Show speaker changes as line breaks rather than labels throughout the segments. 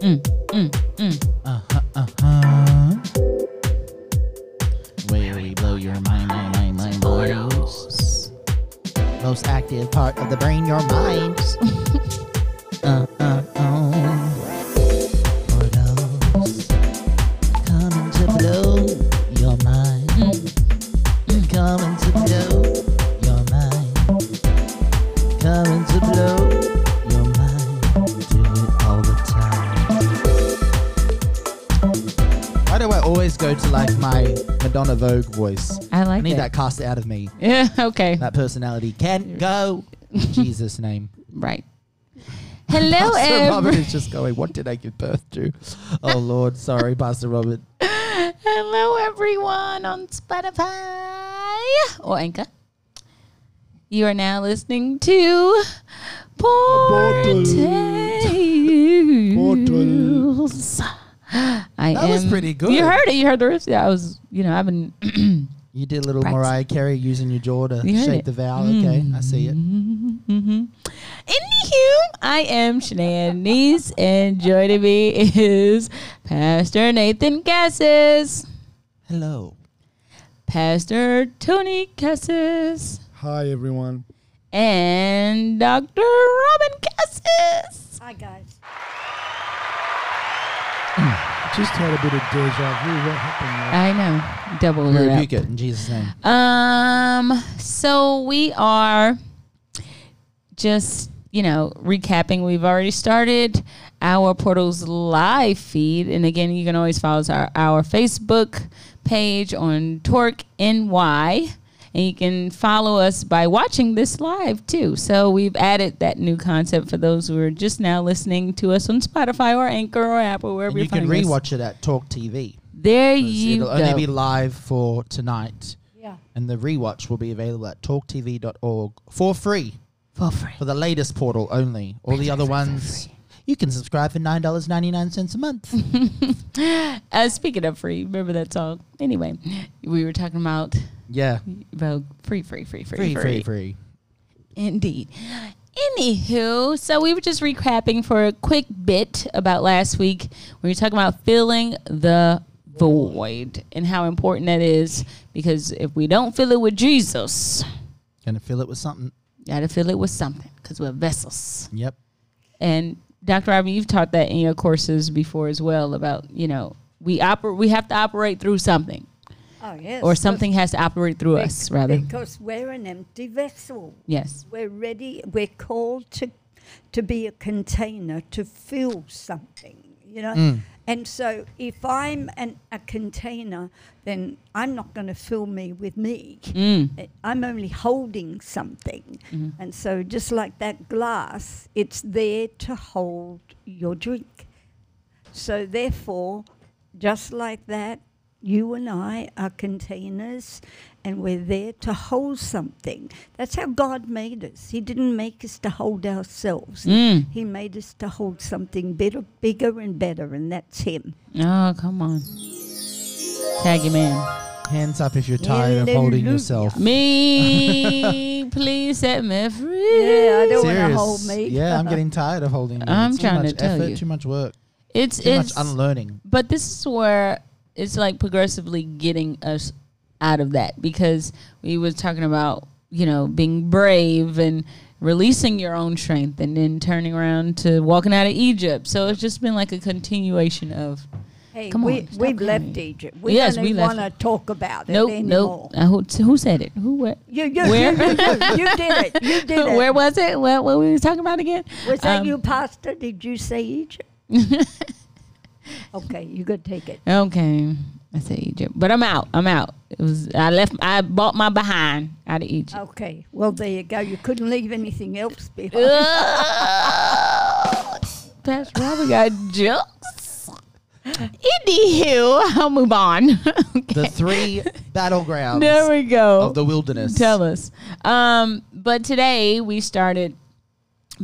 Mm, mm, mm.
Uh-huh, uh-huh. Where we blow your mind, mind, mind, mind blows. Most active part of the brain, your mind. Vogue voice?
I like I
need
that.
that cast out of me.
Yeah. Okay.
That personality can go. In Jesus' name.
Right. Hello,
Pastor Robert is just going. What did I give birth to? Oh Lord, sorry, Pastor Robert.
Hello, everyone on Spotify or Anchor. You are now listening to Portals. I
That
am.
was pretty good.
You heard it. You heard the riff. Yeah, I was. You know, I've been.
You did a little
Practice.
Mariah Carey using your jaw to
You heard
shape
it.
the vowel. Okay, I see it.
Mm-hmm. Anywho, I am Shania Niece, and joining me is Pastor Nathan Cassis,
Hello.
Pastor Tony Cassis,
Hi, everyone.
and Dr. Robin Cassis.
Hi, guys.
Just had a bit of deja vu. What happened? there?
I know, double
We
it
rebuke
up.
it in Jesus' name.
Um, so we are just, you know, recapping. We've already started our Portals live feed. And again, you can always follow us our, our Facebook page on Torque NY. And you can follow us by watching this live too. So we've added that new concept for those who are just now listening to us on Spotify or Anchor or Apple, wherever
And
you're
you can
finding us.
rewatch it at Torque TV.
There
'cause
you
It'll
go.
only be live for tonight,
Yeah.
and the rewatch will be available at torquetv.org for free
for free.
for the latest portal only. All the other ones you can subscribe for nine dollars ninety nine cents a month.
Uh, speaking of free, remember that song? Anyway, we were talking about
yeah,
about free, free, free, free,
free, free, free.
Indeed. Anywho, so we were just recapping for a quick bit about last week. when We were talking about filling the void and how important that is because if we don't fill it with Jesus,
Gonna fill it with something.
you got to fill it with something because we're vessels.
Yep.
And Dr. Robin, you've taught that in your courses before as well about, you know, we oper- we have to operate through something.
Oh, yes.
or something has to operate through us rather
Because we're an empty vessel.
yes
We're ready. We're called to, to be a container to fill something. You know.
Mm.
And so, if I'm an, a container, then I'm not going to fill me with me.
mm.
Uh, I'm only holding something. And so, just like that glass, it's there to hold your drink. So, therefore, just like that, you and I are containers and we're there to hold something. That's how God made us. He didn't make us to hold ourselves,
Mm.
He made us to hold something bigger, bigger and better, and that's Him.
oh come on tag your man
Hands up if you're tired of holding yourself.
me please set me free
Yeah, I don't want to hold me.
yeah, I'm getting tired of holding. You.
I'm
It's
trying
too
to
much
tell
effort,
you.
Too much work.
it's
Too
it's
much unlearning.
but this is where it's like progressively getting us out of that because we was talking about you know being brave and releasing your own strength and then turning around to walking out of Egypt so it's just been like a continuation of
Hey,
Come
we,
on,
we've left
me.
Egypt. We
Yes,
don't
we
want to talk about it
nope
anymore.
nope uh, who, who said it who what
You, you,
Where?
you, you, you did it. You did it.
Where was it? What, what we was talking about again?
was that
Um,
you, Pastor? Did you say Egypt? okay, you could take it.
Okay, I said Egypt, but I'm out. I'm out. It was I left. I bought my behind out of Egypt.
Okay, well there you go. You couldn't leave anything else behind.
Ugh. Pastor Robert got jokes. Anywho, I'll move on. okay.
The three battlegrounds
There we go.
of the wilderness.
Tell us. Um, but today we started.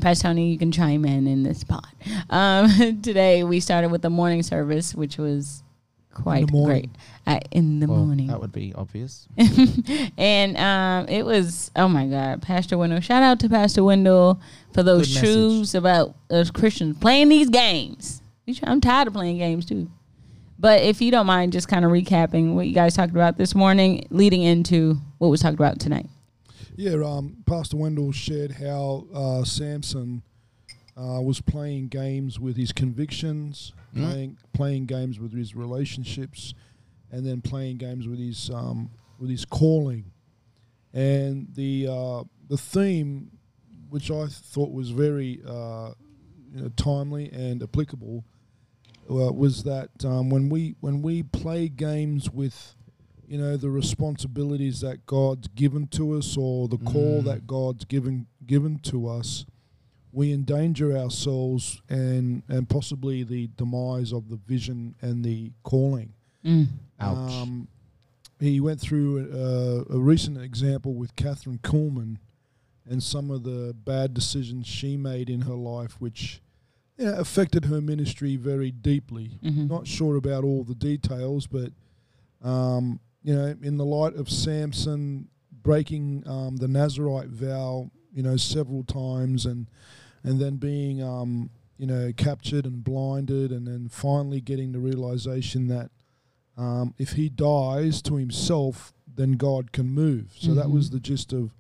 Pastor Tony, you can chime in in this pot. Um, today we started with the morning service, which was quite
morning.
great. Uh, in the
Well,
morning.
That would be obvious.
and um, it was oh my god, Pastor Wendell. Shout out to Pastor Wendell for those
Good message.
truths about us Christians playing these games. I'm tired of playing games too. But if you don't mind, just kind of recapping what you guys talked about this morning, leading into what was talked about tonight.
Yeah, um, Pastor Wendell shared how uh, Samson uh, was playing games with his convictions,
Mm.
playing playing games with his relationships, and then playing games with his um, with his calling. And the uh, the theme, which I thought was very uh, you know, timely and applicable, uh, was that um, when we when we play games with you know the responsibilities that God's given to us or the call
Mm.
that God's given given to us, we endanger ourselves and and possibly the demise of the vision and the calling.
Mm.
Ouch.
Um, he went through a, a recent example with Kathryn Kuhlman and some of the bad decisions she made in her life, which you know, affected her ministry very deeply.
Mhm.
Not sure about all the details, but um, you know, in the light of Samson breaking um, the Nazarite vow, you know, several times, and and then being um, you know captured and blinded, and then finally getting the realization that um, if he dies to himself, then God can move. So that was
Mhm.
the gist of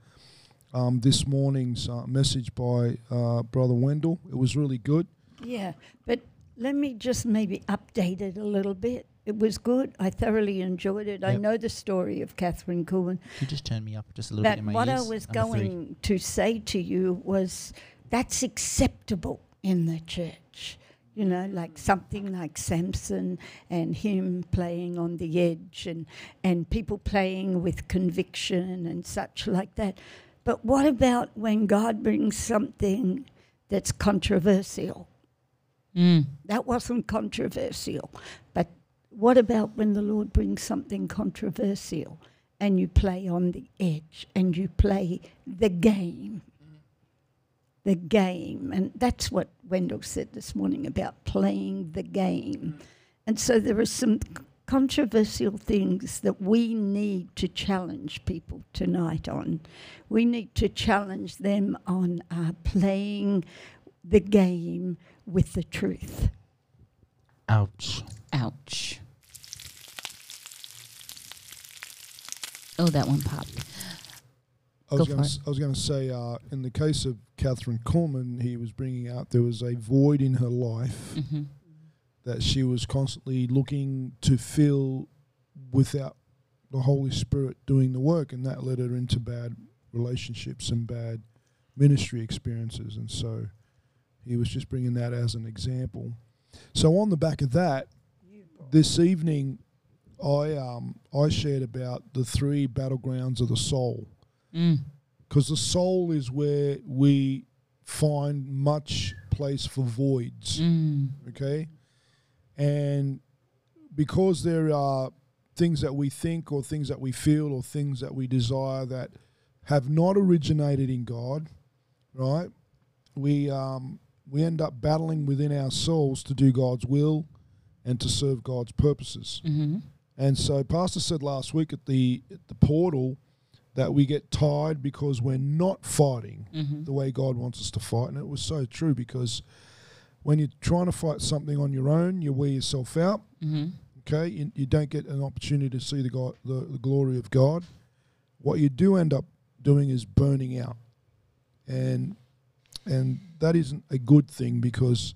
um, this morning's uh, message by uh, Brother Wendell. It was really good.
Yeah, but let me just maybe update it a little bit. It was good. I thoroughly enjoyed it. I know the story of Kathryn Kuhlman.
you just turned me up just a little
But
bit in my
what I
ears.
was
I'm a three.
going to say to you was that's acceptable in the church. You know, like something like Samson and him playing on the edge and, and people playing with conviction and such like that. But what about when God brings something that's controversial?
Mm.
That wasn't controversial. But what about when the Lord brings something controversial and you play on the edge and you play the game? The game. And that's what Wendell said this morning about playing the game. And so there are some controversial things that we need to challenge people tonight on. We need to challenge them on uh, playing the game with the truth.
Ouch.
Ouch. Oh, that one popped.
I was gonna, I was going to say uh, in the case of Kathryn Kuhlman, he was bringing out there was a void in her life
hmm
that she was constantly looking to fill without the Holy Spirit doing the work, and that led her into bad relationships and bad ministry experiences. And so he was just bringing that as an example. So on the back of that, this evening, I um I shared about the three battlegrounds of the soul.
Mm.
because the soul is where we find much place for voids
Mm.
okay? And because there are things that we think or things that we feel or things that we desire that have not originated in god right? We um we end up battling within ourselves to do god's will and to serve god's purposes.
Hmm
and so pastor said last week at the at the portal that we get tired because we're not fighting
hmm
the way God wants us to fight. And it was so true because when you're trying to fight something on your own, you wear yourself out.
hmm
Okay, you, you don't get an opportunity to see the, God, the the glory of God. What you do end up doing is burning out, and and that isn't a good thing because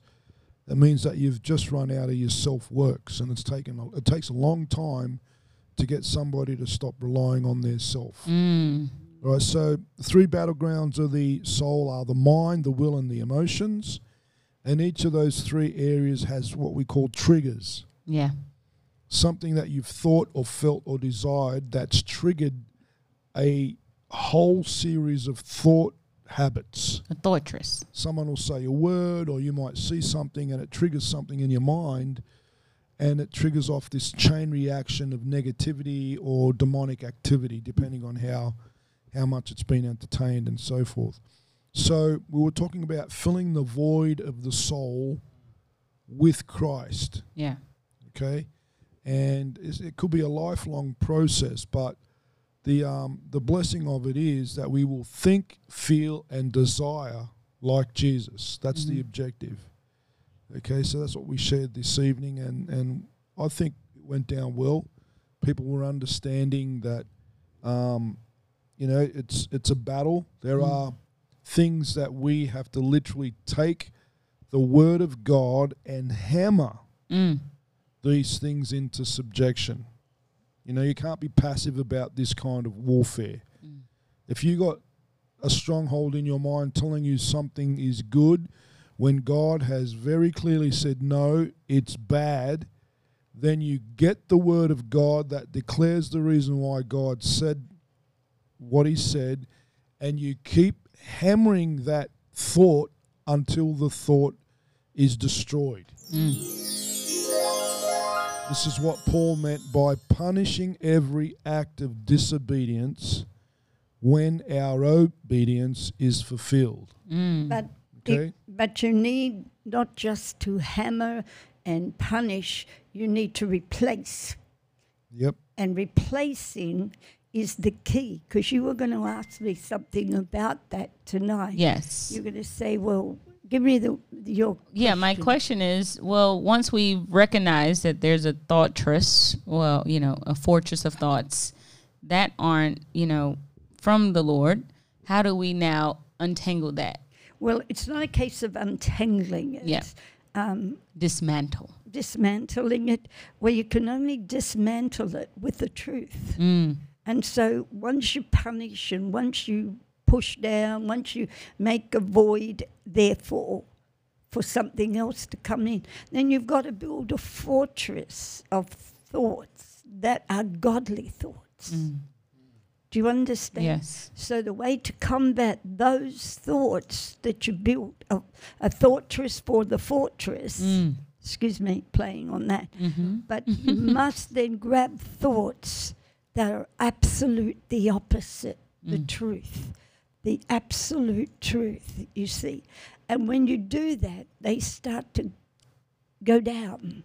that means that you've just run out of your self works, and it's taken it takes a long time to get somebody to stop relying on their self.
Mm.
Right, so three battlegrounds of the soul are the mind, the will, and the emotions. And each of those three areas has what we call triggers.
Yeah.
Something that you've thought or felt or desired that's triggered a whole series of thought habits.
A fortress.
Someone will say a word, or you might see something and it triggers something in your mind, and it triggers off this chain reaction of negativity or demonic activity, depending on how how much it's been entertained and so forth. So we were talking about filling the void of the soul with Christ,
Yeah.
okay? And it could be a lifelong process, but the um, the blessing of it is that we will think, feel, and desire like Jesus. That's the
Mhm.
objective. Okay, so that's what we shared this evening, and and I think it went down well. People were understanding that, um, you know, it's it's a battle. There
Mm.
are things that we have to literally take the word of God and hammer
Mm.
these things into subjection. You know, you can't be passive about this kind of warfare.
Mm.
If you got a stronghold in your mind telling you something is good, when God has very clearly said no, it's bad, then you get the word of God that declares the reason why God said what he said, and you keep hammering that thought until the thought is destroyed. This is what Paul meant by punishing every act of disobedience when our obedience is fulfilled.
Mm.
But
Okay?
it, but you need not just to hammer and punish. You need to replace,
Yep.
and replacing is the key. Because you were going to ask me something about that tonight.
Yes.
You're going to say, "Well, give me the your."
Yeah, my question is, well, once we recognize that there's a thought trust, well, you know, a fortress of thoughts that aren't, you know, from the Lord, how do we now untangle that?
Well, it's not a case of untangling it.
Yeah.
Um,
Dismantle.
dismantling it, where you can only dismantle it with the truth.
Mm.
And so once you punish and once you push down, once you make a void, therefore, for something else to come in, then you've got to build a fortress of thoughts that are godly thoughts.
Mm.
Do you understand?
Yes.
So the way to combat those thoughts that you built, a, a fortress for the fortress,
Mm.
excuse me, playing on that,
Mm-hmm.
but you must then grab thoughts that are absolute the opposite, the
Mm.
truth, the absolute truth, you see. And when you do that, they start to go down.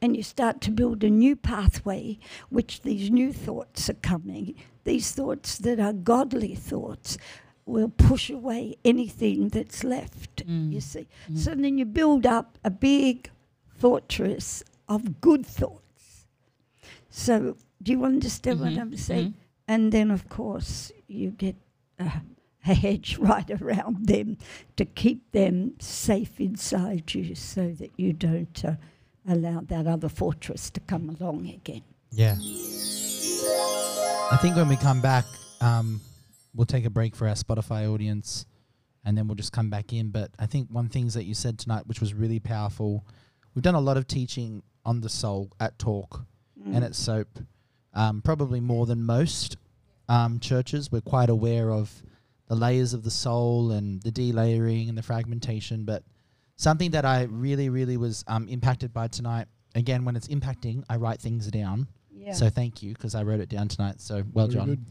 And you start to build a new pathway, which these new thoughts are coming. These thoughts that are godly thoughts will push away anything that's left,
Mm.
you see. So then you build up a big fortress of good thoughts. So, do you understand what
Mhm,
I'm saying?
mhm.
And then, of course, you get a, a hedge right around them to keep them safe inside you so that you don't uh, allow that other fortress to come along again.
Yeah. I think when we come back, um, we'll take a break for our Spotify audience and then we'll just come back in. But I think one things that you said tonight, which was really powerful, we've done a lot of teaching on the soul at Torque
Mm.
and at Soap, um, probably more than most um, churches. We're quite aware of the layers of the soul and the delayering and the fragmentation. But something that I really, really was um, impacted by tonight, again, when it's impacting, I write things down.
Yeah.
So thank you because I wrote it down tonight. So well,
Very
John.
good.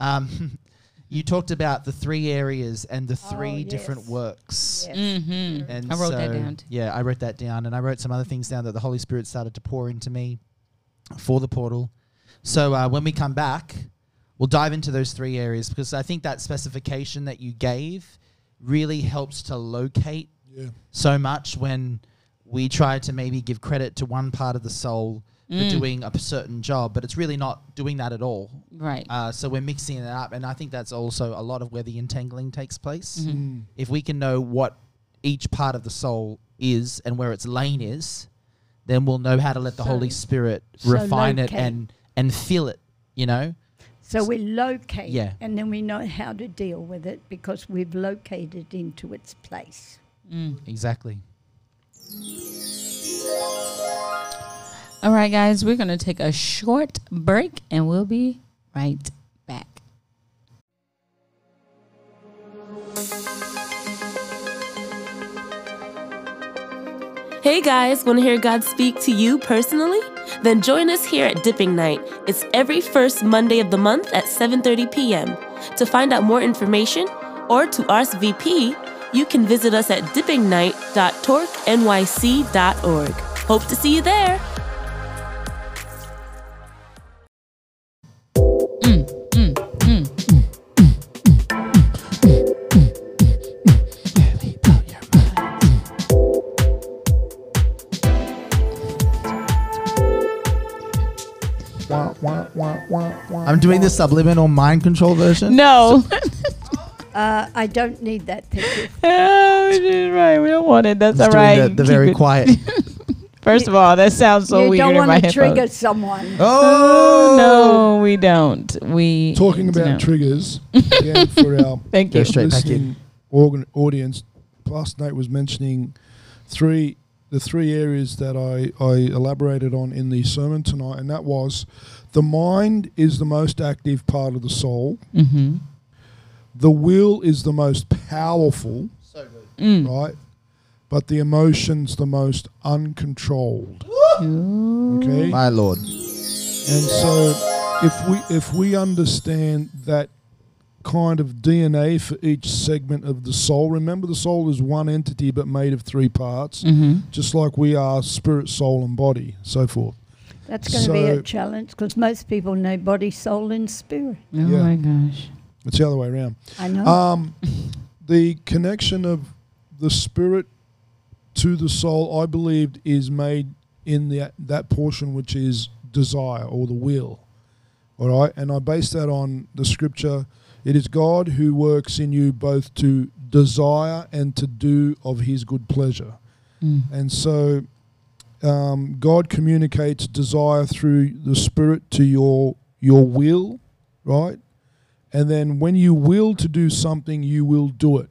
Um, you talked about the three areas and the
Oh,
three different
yes.
works.
Yes.
Mm-hmm.
And
I wrote that
so-
down. too.
Yeah, I wrote that down, and I wrote some other things down that the Holy Spirit started to pour into me for the portal. So uh, when we come back, we'll dive into those three areas because I think that specification that you gave really helps to locate
Yeah.
so much when we try to maybe give credit to one part of the soul for
Mm.
doing a certain job, but it's really not doing that at all.
Right.
Uh, so we're mixing it up, and I think that's also a lot of where the entangling takes place.
Mhm.
Mm.
If we can know what each part of the soul is and where its lane is, then we'll know how to let the
So-
Holy Spirit
so
refine it and and feel it. You know,
So we locate,
Yeah.
and then we know how to deal with it because we've located into its place.
Mm.
exactly.
All right, guys, we're going to take a short break and we'll be right back.
Hey guys, want to hear God speak to you personally? Then join us here at Dipping Night. It's every first Monday of the month at 7:30 p.m. To find out more information or to RSVP, you can visit us at dippingnight.torquenyc.org. Hope to see you there.
I'm doing the subliminal mind control version.
No.
Uh, I don't need that. Thank you.
oh, right. We don't want it. That's
Just
all right.
doing the, the
Keep
very
it.
quiet.
First of all, that sounds so
you
weird
don't
in my
want to
headphones.
trigger someone.
oh
No, we don't. We
Talking about
no.
triggers again for our
Thank you.
Go
you.
straight back in.
listening organ- audience. Last Nate was mentioning three the three areas that I, I elaborated on in the sermon tonight, and that was the mind is the most active part of the soul.
Mm-hmm.
The will is the most powerful,
So good.
Mm.
right? But the emotions the most uncontrolled.
Ooh.
Okay.
My lord.
And so if we if we understand that kind of DNA for each segment of the soul, remember the soul is one entity but made of three parts,
Mm-hmm.
just like we are spirit, soul and body, so forth.
That's going to be a challenge because most people know body, soul, and spirit.
Oh
Yeah.
my gosh.
It's the other way around.
I know.
Um, the connection of the spirit to the soul, I believed, is made in the, that portion which is desire or the will. All right, and I base that on the scripture. It is God who works in you both to desire and to do of His good pleasure.
Mm.
And so um, God communicates desire through the Spirit to your your will, right? And then when you will to do something, you will do it.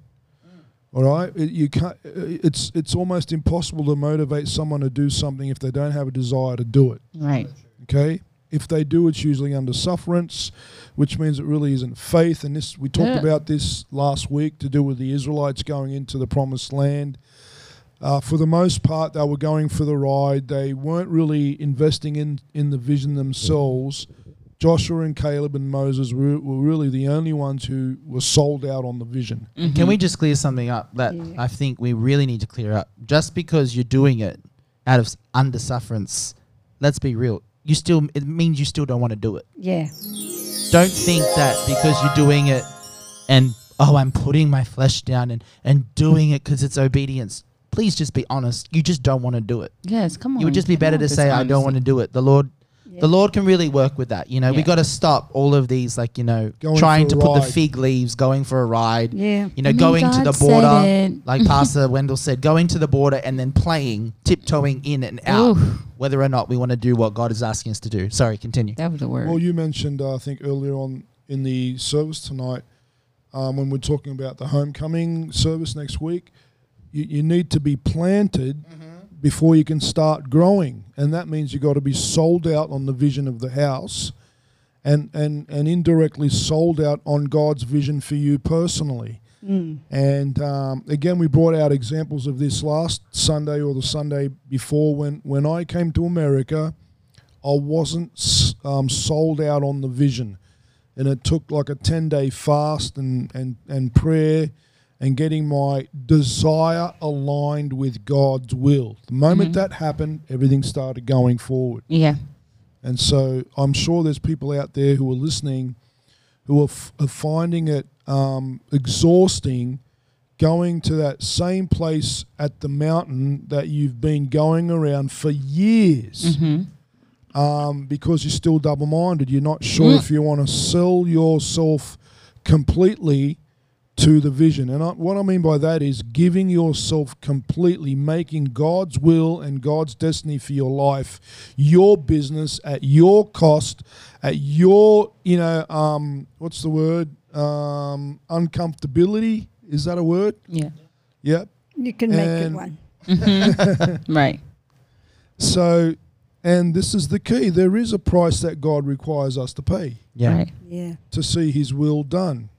All right, it, you can't. It's it's almost impossible to motivate someone to do something if they don't have a desire to do it.
Right.
Okay, if they do, it's usually under sufferance, which means it really isn't faith. And this we talked
Yeah.
about this last week to do with the Israelites going into the promised land. Uh, for the most part, they were going for the ride. They weren't really investing in in the vision themselves. Joshua and Caleb and Moses were, were really the only ones who were sold out on the vision.
Can we just clear something up that
Yeah.
I think we really need to clear up? Just because you're doing it out of under sufferance, let's be real. You still it means you still don't want to do it.
yeah.
Don't think that because you're doing it and oh, I'm putting my flesh down and and doing it because it's obedience. Please just be honest. You just don't want to do it.
Yes. Come on.
You would just be better to say I don't want to do it. The Lord
yeah.
the Lord can really work with that. You know, we
Yeah.
got to stop all of these, like, you know,
Going
trying to
a
put the fig leaves, going for a ride,
Yeah.
you know,
I mean,
going to the border, like Pastor Wendell said, going to the border and then playing, tiptoeing in and out,
Oof.
whether or not we want to do what God is asking us to do. Sorry, continue.
That was the word.
Well, you mentioned, uh, I think, earlier on in the service tonight, um, when we're talking about the homecoming service next week, you, you need to be planted before you can start growing. And that means you've got to be sold out on the vision of the house and, and, and indirectly sold out on God's vision for you personally.
Mm.
And um, again, we brought out examples of this last Sunday or the Sunday before when, when I came to America. I wasn't um, sold out on the vision. And it took like a 10 day fast and, and, and prayer and getting my desire aligned with God's will. The moment
Mhm.
that happened, everything started going forward.
yeah.
And so I'm sure there's people out there who are listening who are, f- are finding it um, exhausting going to that same place at the mountain that you've been going around for years
Mm-hmm.
um, because you're still double minded. You're not sure
Mm.
if you want to sell yourself completely to the vision. And I, what I mean by that is giving yourself completely, making God's will and God's destiny for your life your business at your cost, at your, you know, um, what's the word? Um, uncomfortability. Is that a word?
Yeah.
Yep.
You can make it one.
Mm-hmm. right.
So, and this is the key there is a price that God requires us to pay.
Yeah.
Right.
Yeah.
to see his will done.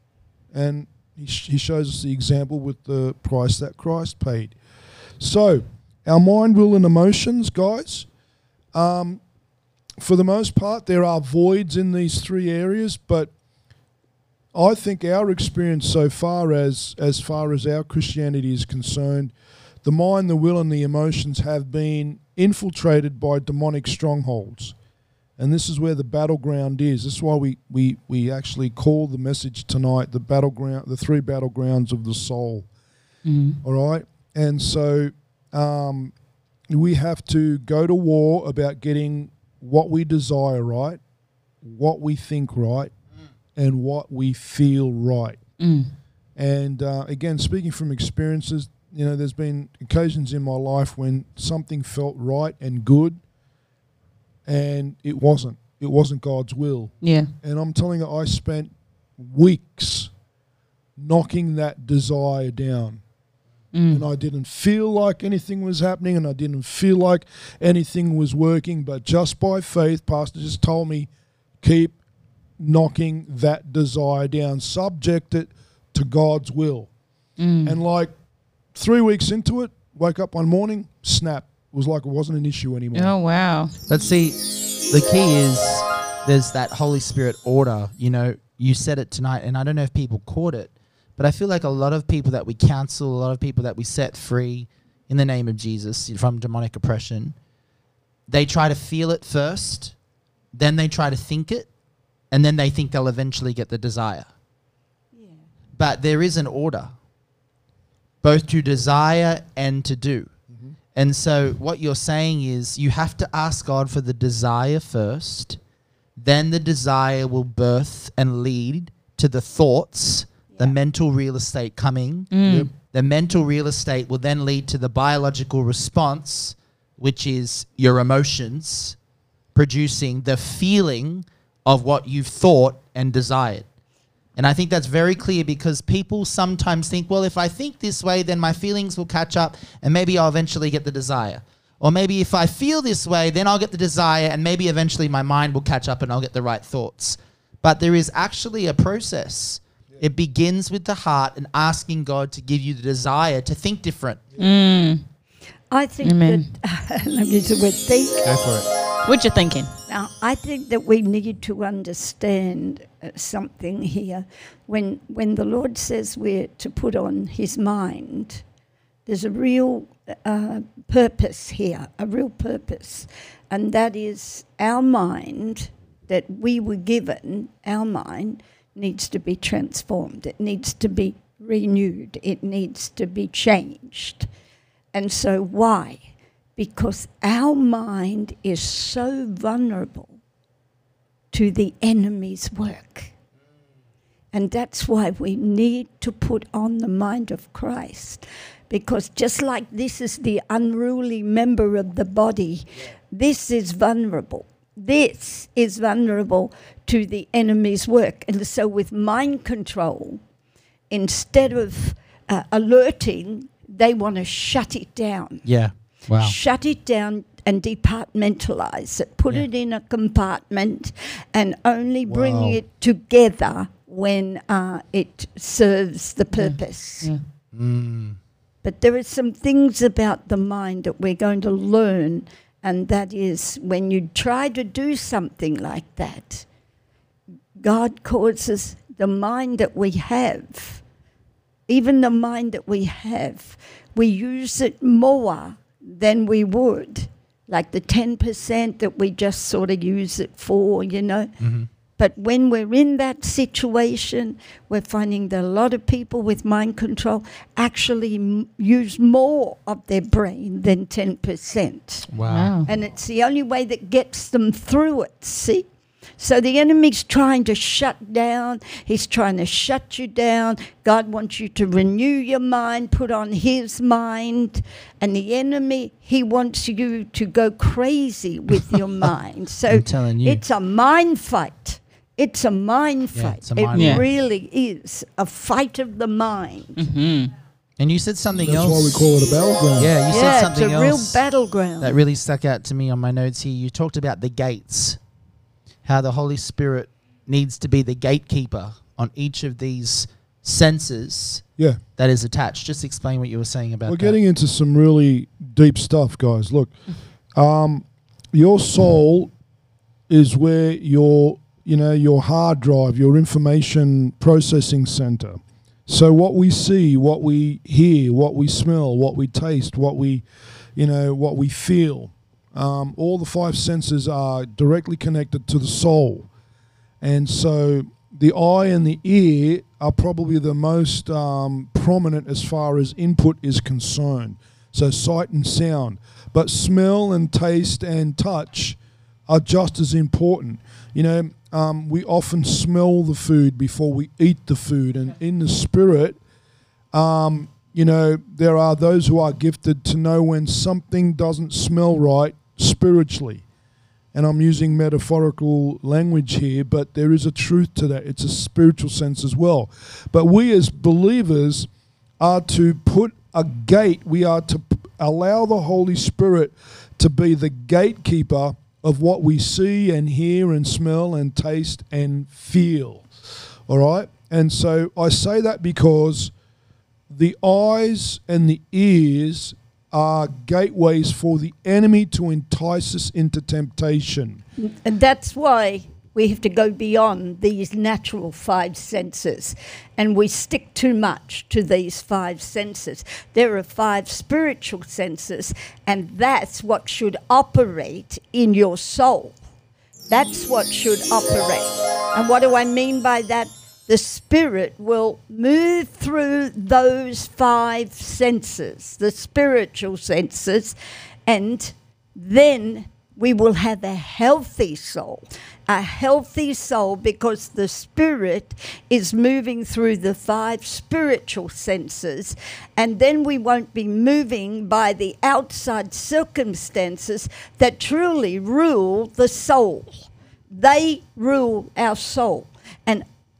And he, sh- he shows us the example with the price that Christ paid. So, our mind, will, and emotions, guys, um, for the most part, there are voids in these three areas, but I think our experience so far as as far as our Christianity is concerned, the mind, the will, and the emotions have been infiltrated by demonic strongholds. And this is where the battleground is. This is why we, we, we actually call the message tonight the battleground, the three battlegrounds of the soul.
Mm-hmm.
All right. And so um, we have to go to war about getting what we desire, right? what we think right and what we feel right. And uh, again, speaking from experiences, you know, there's been occasions in my life when something felt right and good, and it wasn't. It wasn't God's will.
Yeah.
And I'm telling you, I spent weeks knocking that desire down. Mm. And I didn't feel like anything was happening and I didn't feel like anything was working. But just by faith, Pastor just told me, keep knocking that desire down, subject it to God's will. Mm. And like three weeks into it, wake up one morning, snap. It was like it wasn't an issue anymore.
Oh wow.
But see, the key is there's that Holy Spirit order. You know, you said it tonight, and I don't know if people caught it, but I feel like a lot of people that we counsel, a lot of people that we set free in the name of Jesus from demonic oppression, they try to feel it first, then they try to think it, and then they think they'll eventually get the desire. Yeah. But there is an order, both to desire and to do. And so, what you're saying is you have to ask God for the desire first, then the desire will birth and lead to the thoughts, the mental real estate coming. Mm. The mental real estate will then lead to the biological response, which is your emotions producing the feeling of what you've thought and desired. And I think that's very clear because people sometimes think, well, if I think this way, then my feelings will catch up and maybe I'll eventually get the desire. Or maybe if I feel this way, then I'll get the desire and maybe eventually my mind will catch up and I'll get the right thoughts. But there is actually a process. It begins with the heart and asking God to give you the desire to think different. Mm.
I think
Amen.
that, let me use the word think.
Go for it.
What you thinking?
Now, I think that we need to understand uh, something here. When, when the Lord says we're to put on His mind, there's a real uh, purpose here, a real purpose. And that is our mind that we were given, our mind needs to be transformed. It needs to be renewed. It needs to be changed. And so, why? Because our mind is so vulnerable to the enemy's work. And that's why we need to put on the mind of Christ. Because just like this is the unruly member of the body, this is vulnerable. This is vulnerable to the enemy's work. And so, with mind control, instead of uh, alerting, they want to shut it down
Yeah. Wow.
shut it down and departmentalize it, put
Yeah.
it in a compartment, and only bring
Wow.
it together when uh, it serves the purpose.
Yeah.
Mm.
But there are some things about the mind that we're going to learn, and that is when you try to do something like that, God causes the mind that we have, even the mind that we have, we use it more than we would, like the 10% that we just sort of use it for, you know. Mm-hmm. But when we're in that situation, we're finding that a lot of people with mind control actually m- use more of their brain than 10%.
Wow.
And it's the only way that gets them through it, see? So the enemy's trying to shut down. He's trying to shut you down. God wants you to renew your mind, put on his mind. And the enemy, he wants you to go crazy with your mind. So
I'm telling you.
it's a mind fight. It's a mind
Yeah,
fight.
a mind
it
fight.
really is a fight of the mind.
Mm-hmm.
And you said something
That's
else.
That's why we call it a battleground.
Yeah, you
yeah,
said something else.
it's
something
a real battleground.
that really stuck out to me on my notes here. You talked about the gates, how the Holy Spirit needs to be the gatekeeper on each of these senses
Yeah.
that is attached. Just explain what you were saying about
We're
that.
getting into some really deep stuff, guys. Look, um, your soul is where your you know your hard drive, your information processing center. So what we see, what we hear, what we smell, what we taste, what we, you know, what we feel, um, all the five senses are directly connected to the soul, and so the eye and the ear are probably the most um, prominent as far as input is concerned. So sight and sound, but smell and taste and touch are just as important. You know, um, we often smell the food before we eat the food, and in the spirit, um, you know, there are those who are gifted to know when something doesn't smell right spiritually. And I'm using metaphorical language here, but there is a truth to that. It's a spiritual sense as well. But we as believers are to put a gate, we are to p- allow the Holy Spirit to be the gatekeeper of what we see and hear and smell and taste and feel. All right? And so I say that because the eyes and the ears are gateways for the enemy to entice us into temptation.
And that's why we have to go beyond these natural five senses. And we stick too much to these five senses. There are five spiritual senses, and that's what should operate in your soul. That's what should operate. And what do I mean by that? The spirit will move through those five senses, the spiritual senses, and then we will have a healthy soul. A healthy soul because the spirit is moving through the five spiritual senses, and then we won't be moving by the outside circumstances that truly rule the soul. They rule our soul.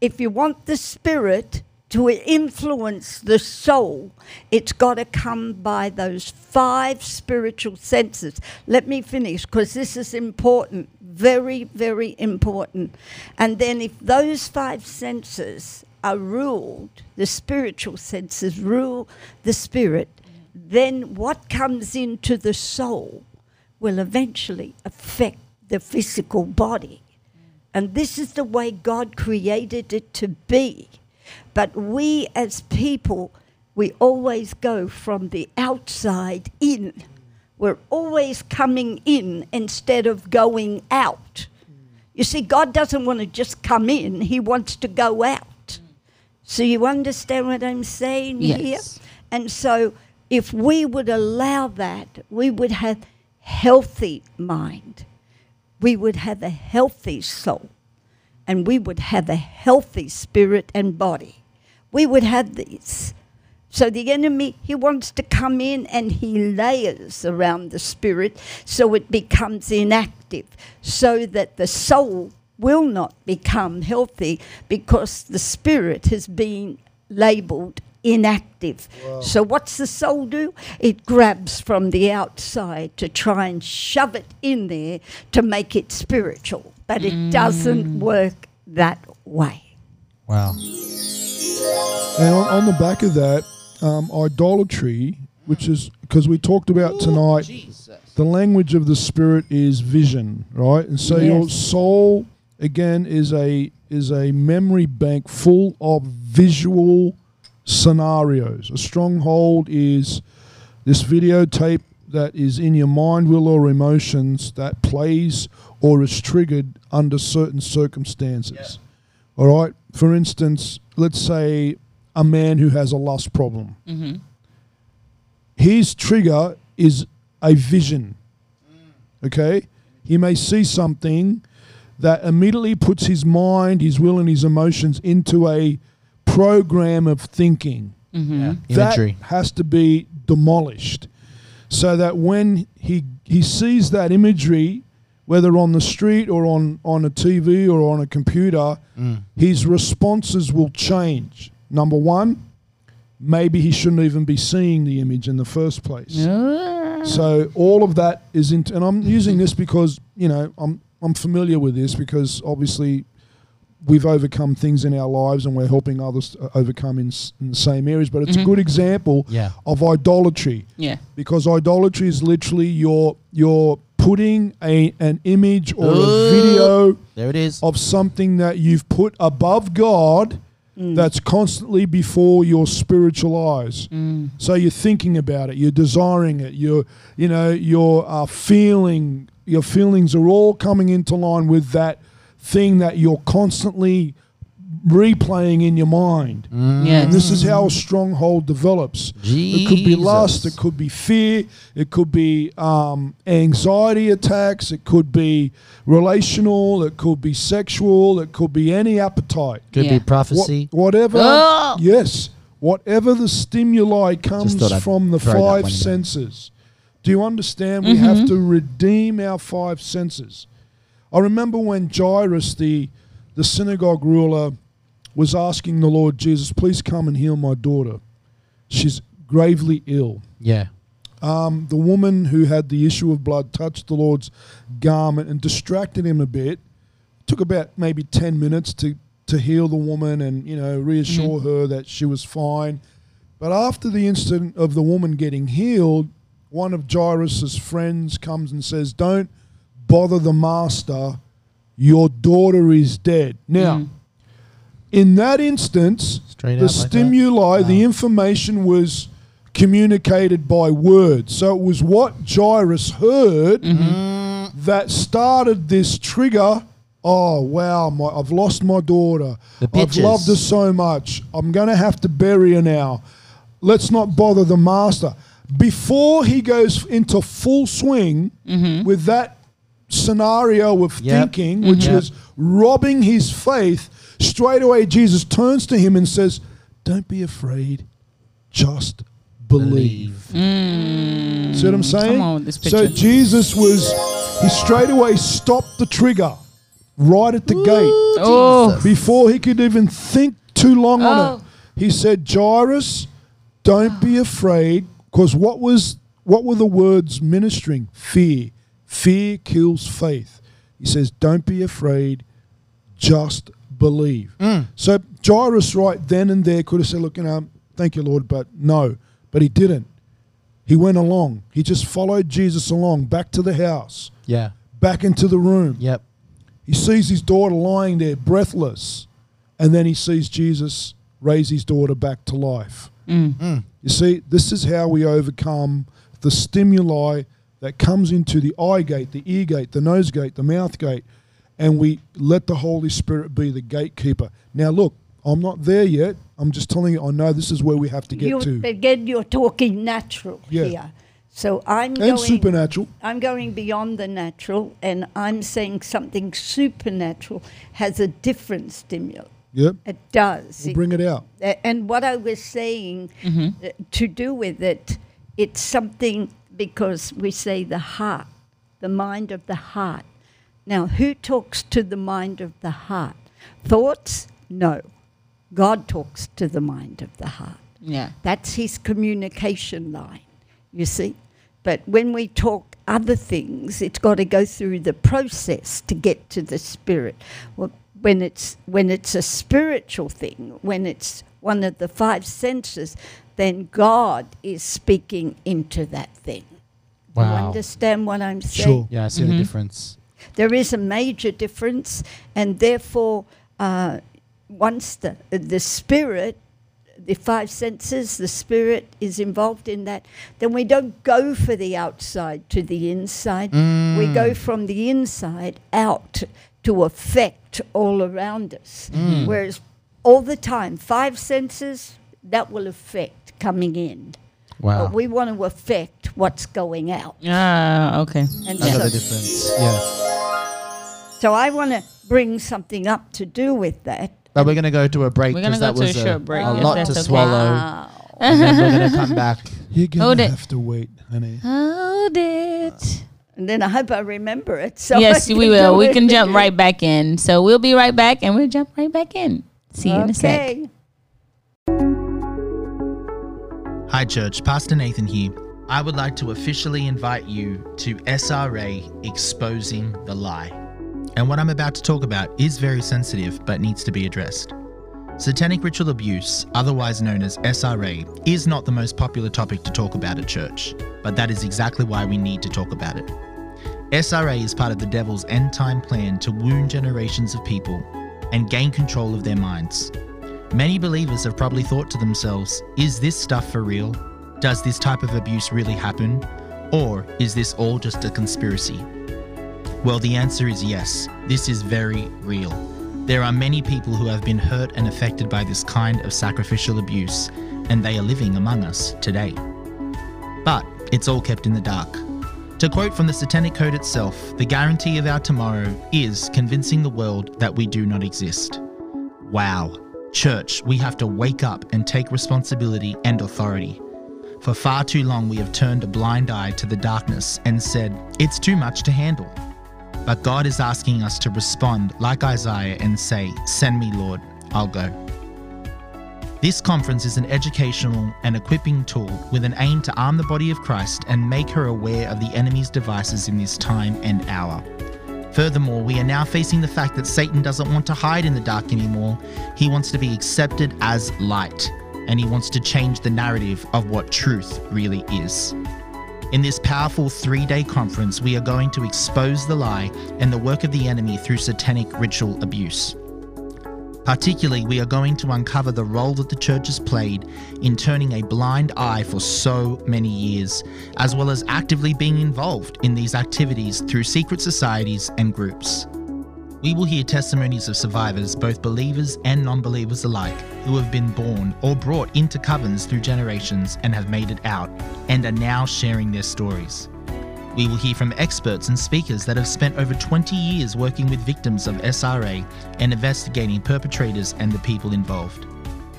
If you want the spirit to influence the soul, it's got to come by those five spiritual senses. Let me finish because this is important, very, very important. And then, if those five senses are ruled, the spiritual senses rule the spirit, then what comes into the soul will eventually affect the physical body. And this is the way God created it to be. But we as people, we always go from the outside in. We're always coming in instead of going out. You see, God doesn't want to just come in, He wants to go out. So you understand what I'm saying here? And so if we would allow that, we would have healthy mind. We would have a healthy soul. And we would have a healthy spirit and body. We would have these. So the enemy, he wants to come in and he layers around the spirit so it becomes inactive, so that the soul will not become healthy because the spirit has been labeled inactive. So what's the soul do? It grabs from the outside to try and shove it in there to make it spiritual, but it doesn't work that way.
Wow.
And on, on the back of that, um, idolatry, which is because we talked about tonight, the language of the spirit is vision, right? And so your soul again is a is a memory bank full of visual scenarios. A stronghold is this videotape that is in your mind, will, or emotions that plays or is triggered under certain circumstances. All right. For instance, let's say a man who has a lust problem. Mm-hmm. His trigger is a vision. Mm. Okay? He may see something that immediately puts his mind, his will, and his emotions into a program of thinking. Mm-hmm.
Yeah.
That
Imagery.
has to be demolished so that when he he sees that imagery whether on the street or on, on a TV or on a computer, mm. his responses will change. Number one, maybe he shouldn't even be seeing the image in the first place. So all of that is into, and I'm using this because you know I'm I'm familiar with this because obviously we've overcome things in our lives and we're helping others uh, overcome in, in the same areas. But it's a mm-hmm. good example
Yeah.
of idolatry
Yeah.
because idolatry is literally your you're putting a an image or a video
There it is.
of something that you've put above God mm. that's constantly before your spiritual eyes. Mm. So you're thinking about it, you're desiring it, you're you know you're uh, feeling your feelings are all coming into line with that thing that you're constantly replaying in your mind.
Yes.
And this is how a stronghold develops. It could be lust, it could be fear, it could be um, anxiety attacks, it could be relational, it could be sexual, it could be any appetite.
Could
Yeah.
be
What-
prophecy.
whatever,
Oh!
yes, whatever the stimuli comes
thought I'd
from the
throw that one
five senses. Do you understand? We have to redeem our five senses. I remember when Jairus, the, the synagogue ruler, was asking the Lord Jesus, please come and heal my daughter. She's gravely ill.
Yeah.
Um, the woman who had the issue of blood touched the Lord's garment and distracted him a bit. Took about maybe 10 minutes to, to heal the woman and, you know, reassure her that she was fine. But after the incident of the woman getting healed, one of Jairus's friends comes and says, Don't bother the master. Your daughter is dead. Now, mm. in that instance,
Straight
the
out like that?
stimuli, the information was communicated by words. So it was what Jairus heard mm-hmm. that started this trigger. Oh wow, my, I've lost my daughter. I've loved her so much. I'm going to have to bury her now. Let's not bother the master. Before he goes into full swing mm-hmm. with that scenario of
Yep.
thinking, which
Yep.
is robbing his faith, straight away Jesus turns to him and says, Don't be afraid, just believe. Mm. See what I'm saying?
on with this
so. Jesus was, he straight away stopped the trigger right at the gate
Oh.
before he could even think too long on
Oh.
it. He said, Jairus, don't be afraid, because what was what were the words ministering? Fear. Fear kills faith. He says, Don't be afraid, just believe. Mm. So Jairus right then and there could have said, Look, you know, thank you, Lord, but no. But he didn't. He went along. He just followed Jesus along, back to the house,
Yeah.
back into the room.
Yep.
He sees his daughter lying there, breathless, and then he sees Jesus raise his daughter back to life. Mm. Mm. You see, this is how we overcome the stimuli that comes into the eye gate, the ear gate, the nose gate, the mouth gate, and we let the Holy Spirit be the gatekeeper. Now, look, I'm not there yet. I'm just telling you, I know this is where we have to get
You're,
to.
again, you're talking natural
Yeah.
here. So I'm
And
going
supernatural.
I'm going beyond the natural, and I'm saying something supernatural has a different stimulus.
Yep.
It does.
We'll
It-
bring it out.
and what I was saying uh, to do with it, it's something because we say the heart, the mind of the heart. Now, who talks to the mind of the heart? Thoughts? No. God talks to the mind of the heart.
Yeah.
That's his communication line, you see. But when we talk other things, it's got to go through the process to get to the spirit. Well, when it's when it's a spiritual thing, when it's one of the five senses, then God is speaking into that thing. Do you understand what I'm saying?
Sure.
Yeah, I see the mm-hmm. difference.
There is a major difference, and therefore, uh, once the the spirit, the five senses, the spirit is involved in that, then we don't go for the outside to the inside. We go mm. from the inside out to affect all around us. Mm. Whereas all the time, five senses that will affect coming in,
Wow.
but we want to affect what's going out.
Ah, okay.
And
I know
so-
difference. Yeah.
So I want to bring something up to do with that.
But we're going to go to a break
We're gonna
because
go
that
to a
was
short break,
a lot to
okay.
swallow.
Wow.
and then we're going to come back.
You're going to have to wait, honey.
Hold it.
And then I hope I remember it. So
yes, we will. We can jump right back in. So we'll be right back and we'll jump right back in. See you in a sec.
Hi, Church. Pastor Nathan here. I would like to officially invite you to SRA Exposing the Lie. And what I'm about to talk about is very sensitive but needs to be addressed. Satanic ritual abuse, otherwise known as SRA, is not the most popular topic to talk about at church, but that is exactly why we need to talk about it. SRA is part of the devil's end time plan to wound generations of people and gain control of their minds. Many believers have probably thought to themselves, is this stuff for real? Does this type of abuse really happen? Or is this all just a conspiracy? Well, the answer is yes, this is very real. There are many people who have been hurt and affected by this kind of sacrificial abuse, and they are living among us today. But it's all kept in the dark. To quote from the Satanic Code itself, the guarantee of our tomorrow is convincing the world that we do not exist. Wow. Church, we have to wake up and take responsibility and authority. For far too long, we have turned a blind eye to the darkness and said, it's too much to handle. But God is asking us to respond like Isaiah and say, Send me, Lord, I'll go. This conference is an educational and equipping tool with an aim to arm the body of Christ and make her aware of the enemy's devices in this time and hour. Furthermore, we are now facing the fact that Satan doesn't want to hide in the dark anymore. He wants to be accepted as light, and he wants to change the narrative of what truth really is. In this powerful three day conference, we are going to expose the lie and the work of the enemy through satanic ritual abuse. Particularly, we are going to uncover the role that the church has played in turning a blind eye for so many years, as well as actively being involved in these activities through secret societies and groups. We will hear testimonies of survivors, both believers and non believers alike, who have been born or brought into covens through generations and have made it out and are now sharing their stories. We will hear from experts and speakers that have spent over 20 years working with victims of SRA and investigating perpetrators and the people involved.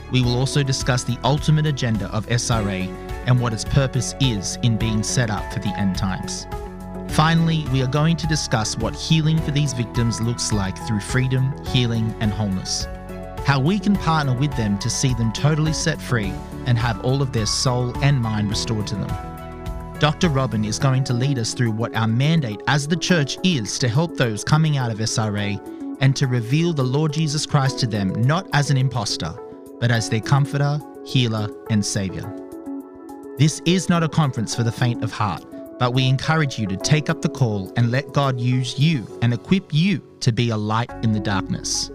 We will also discuss the ultimate agenda of SRA and what its purpose is in being set up for the end times. Finally, we are going to discuss what healing for these victims looks like through freedom, healing, and wholeness. How we can partner with them to see them totally set free and have all of their soul and mind restored to them. Dr. Robin is going to lead us through what our mandate as the church is to help those coming out of SRA and to reveal the Lord Jesus Christ to them not as an impostor, but as their comforter, healer, and savior. This is not a conference for the faint of heart, but we encourage you to take up the call and let God use you and equip you to be a light in the darkness.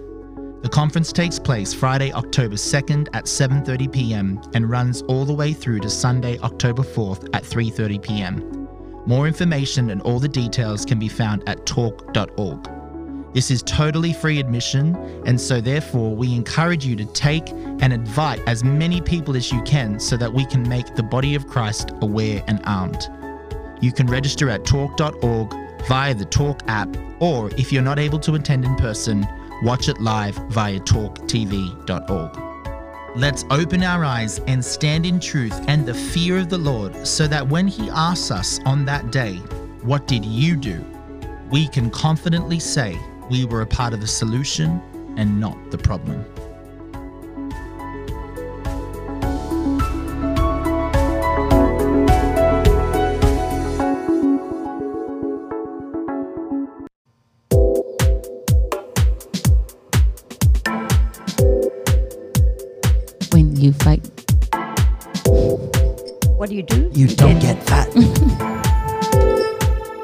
The conference takes place Friday, October 2nd at 7:30 p.m. and runs all the way through to Sunday, October 4th at 3:30 p.m. More information and all the details can be found at torque.org. This is totally free admission, and so therefore we encourage you to take and invite as many people as you can so that we can make the body of Christ aware and armed. You can register at torque.org via the Torque app, or if you're not able to attend in person, watch it live via torquetv.org. Let's open our eyes and stand in truth and the fear of the Lord so that when He asks us on that day, What did you do? we can confidently say we were a part of the solution and not the problem.
What do you do?
You don't get fat.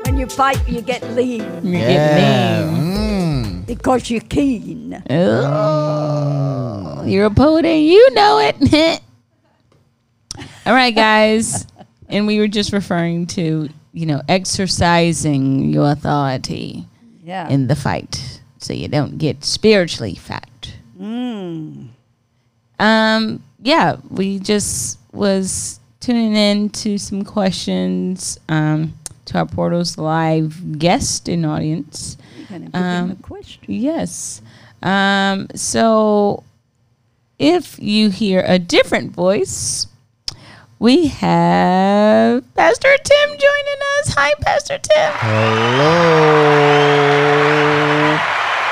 When you fight, you get lean
you
yeah.
get lean.
Mm.
because you're keen.
Oh, you're a poet and you know it. All right, guys. And we were just referring to, you know, exercising your authority
Yeah.
in the fight so you don't get spiritually fat. Um, yeah, we just was tuning in to some questions um, to our Portals Live guest and audience.
You're going to give him
um,
a question.
Yes. Um, so if you hear a different voice, we have Pastor Tim joining us. Hi, Pastor Tim.
Hello.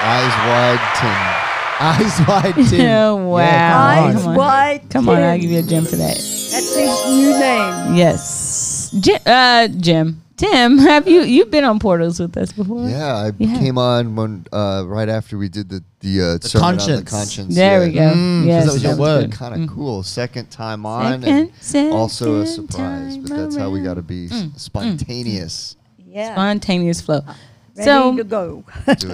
Eyes wide, Tim. Eyes wide, Tim.
Oh, wow.
Yeah,
Eyes
come on.
wide.
Come on, I'll give you a gem for that.
That's his new name.
Yes. Jim, uh, Jim. Tim, have you you've been on portals with us before?
Yeah, I
Yeah.
came on when uh, right after we did the the, uh, sermon on the
conscience.
conscience.
There we
yeah.
go.
Mm, 'cause
yes,
that was your word.
Kind of cool. Second time on,
Second,
and also a
second
surprise. But
time
that's how we
around.
got to be s- spontaneous.
Yeah.
Spontaneous flow.
Ready
so
to go.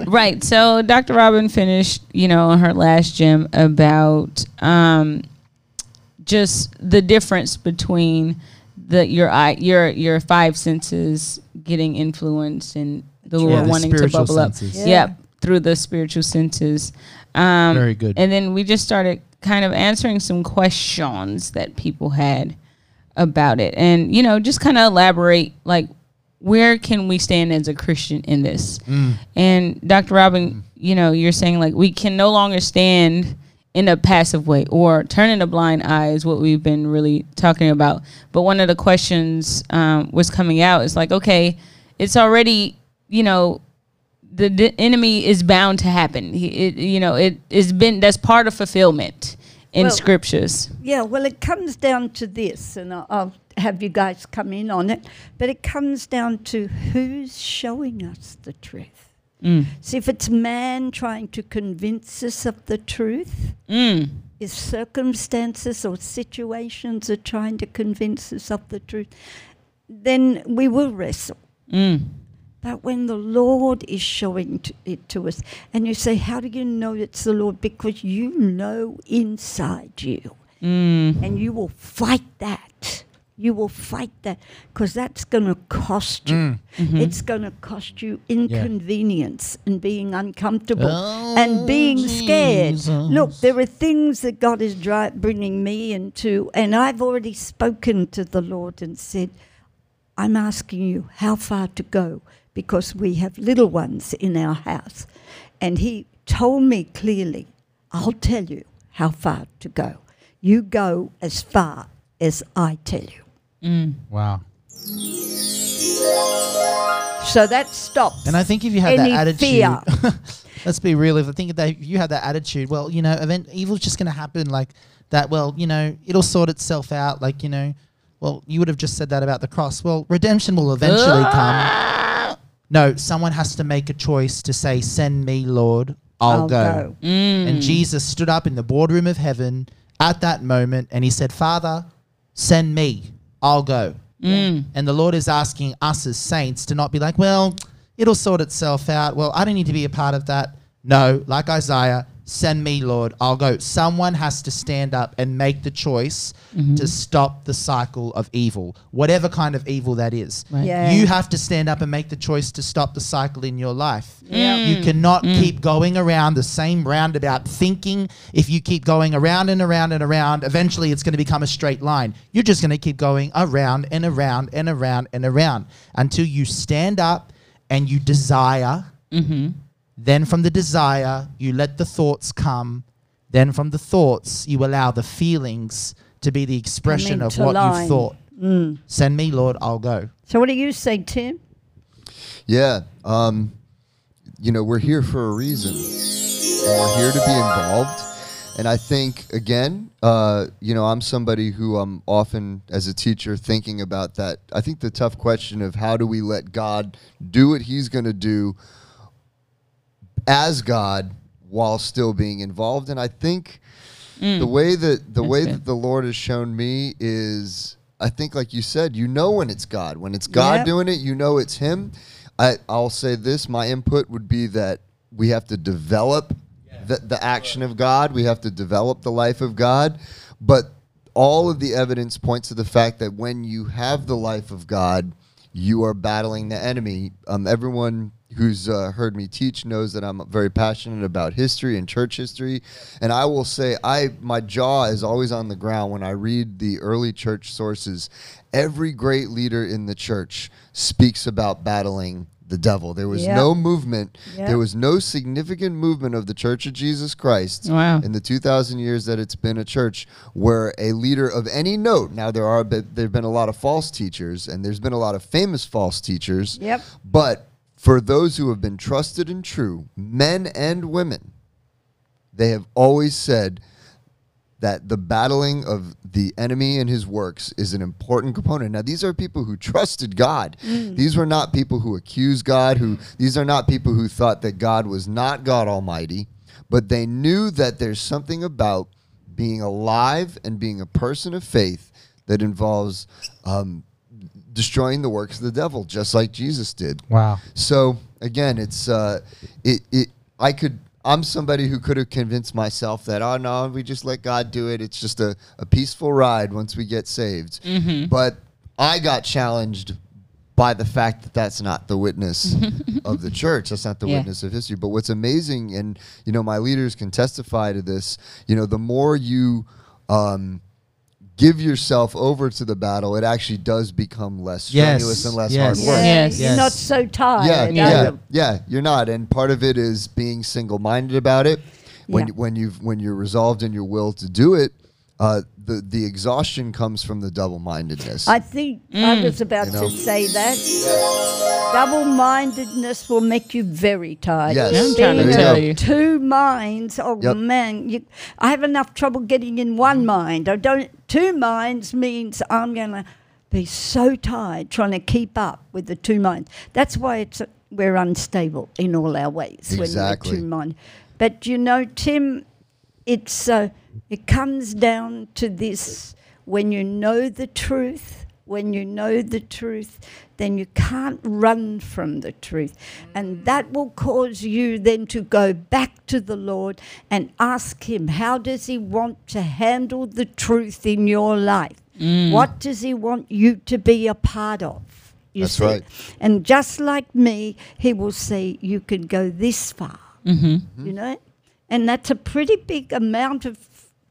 Right. So Dr. Robin finished, you know, her last gym about um, just the difference between the your eye your your five senses getting influenced and the
That's
Lord
right.
wanting to
Spiritual
bubble up.
Yeah.
Yep. through the spiritual senses. Um,
Very good.
And then we just started kind of answering some questions that people had about it, and you know, just kind of elaborate like where can we stand as a Christian in this? And Dr. Robin, you know, you're saying like we can no longer stand in a passive way or turning a blind eye is what we've been really talking about. But one of the questions um, was coming out is like, okay, it's already, you know, the, the enemy is bound to happen. He, it, you know, it has been that's part of fulfillment in
Well-
scriptures.
Yeah, well, it comes down to this, and I'll, I'll have you guys come in on it, but it comes down to who's showing us the truth. See, if it's man trying to convince us of the truth,
Mm.
if circumstances or situations are trying to convince us of the truth, then we will wrestle.
Mm.
But when the Lord is showing to it to us, and you say, How do you know it's the Lord? Because you know inside you,
Mm.
and you will fight that. You will fight that because that's going to cost you.
Mm-hmm.
It's going to cost you inconvenience and being uncomfortable and
Oh,
being scared.
Jesus.
Look, there are things that God is dri- bringing me into, and I've already spoken to the Lord and said, I'm asking you how far to go because we have little ones in our house. And he told me clearly, I'll tell you how far to go. You go as far as I tell you. Mm.
Wow.
So that stops.
And I think if you have that attitude, let's be real. If I think that if you have that attitude, well, you know, event evil's just going to happen like that. Well, you know, it'll sort itself out. Like you know, well, you would have just said that about the cross. Well, redemption will eventually ah! come. No, someone has to make a choice to say, "Send me, Lord. I'll,
I'll
go."
go.
And mm. Jesus stood up in the boardroom of heaven at that moment, and he said, "Father, send me. I'll go." Mm. And the Lord is asking us as saints to not be like, well, it'll sort itself out. Well, I don't need to be a part of that. No, like Isaiah, send me, Lord, I'll go. Someone has to stand up and make the choice mm-hmm. to stop the cycle of evil, whatever kind of evil that is.
Right.
Yeah.
You have to stand up and make the choice to stop the cycle in your life.
Yeah. Mm.
You cannot mm. keep going around the same roundabout thinking if you keep going around and around and around, eventually it's going to become a straight line. You're just going to keep going around and around and around and around until you stand up and you desire. Mm-hmm. Then from the desire, you let the thoughts come. Then from the thoughts, you allow the feelings to be the expression of what
line.
you've thought. Send me, Lord, I'll go.
So what do you say, Tim?
Yeah. Um, you know, we're here for a reason. And we're here to be involved. And I think, again, uh, you know, I'm somebody who I'm often, as a teacher, thinking about that. I think the tough question of how do we let God do what He's going to do as God while still being involved. And I think the way that the way
good.
that the Lord has shown me is I think like you said, you know when it's God. When it's God
Yep.
doing it, you know it's him. I, I'll say this, my input would be that we have to develop the, the action of God. We have to develop the life of God. But all of the evidence points to the fact that when you have the life of God, you are battling the enemy. Um, everyone who's uh, heard me teach knows that I'm very passionate about history and church history, and I will say I my jaw is always on the ground when I read the early church sources. Every great leader in the church speaks about battling the devil. There was
Yep.
no movement.
Yep.
There was no significant movement of the Church of Jesus Christ
Wow.
in the 2,000 years that it's been a church where a leader of any note. Now there are there have been a lot of false teachers and there's been a lot of famous false teachers.
Yep.
But for those who have been trusted and true, men and women, they have always said that the battling of the enemy and his works is an important component. Now, these are people who trusted God. These were not people who accused God, who these are not people who thought that God was not God Almighty, but they knew that there's something about being alive and being a person of faith that involves um, destroying the works of the devil, just like Jesus did.
Wow.
So again, it's uh, it it I could I'm somebody who could have convinced myself that oh no, we just let God do it. It's just a, a peaceful ride once we get saved. But I got challenged by the fact that that's not the witness of the church. That's not the
Yeah.
witness of history. But what's amazing, and you know, my leaders can testify to this. You know, the more you um, give yourself over to the battle, it actually does become less
Yes.
strenuous and less
Yes.
hard work.
Yeah,
Yes.
You're not so tired.
Yeah,
are
yeah,
you?
yeah. You're not, and part of it is being single-minded about it. When
Yeah.
when you've when you're resolved in your will to do it, uh, the the exhaustion comes from the double-mindedness.
I think I was about
You know?
to say that. Double mindedness will make you very tired.
Yes.
I'm trying to tell you.
Two minds. Oh
Yep.
man, you, I have enough trouble getting in one mind. I don't. Two minds means I'm gonna be so tired trying to keep up with the two minds. That's why it's we're unstable in all our ways
Exactly.
when we're two mind. But you know, Tim, it's uh, it comes down to this: when you know the truth, when you know the truth, then you can't run from the truth, and that will cause you then to go back to the Lord and ask Him, how does He want to handle the truth in your life? What does He want you to be a part of? You
That's
see?
right.
And just like me, He will say, you can go this far
Mm-hmm.
you know and that's a pretty big amount of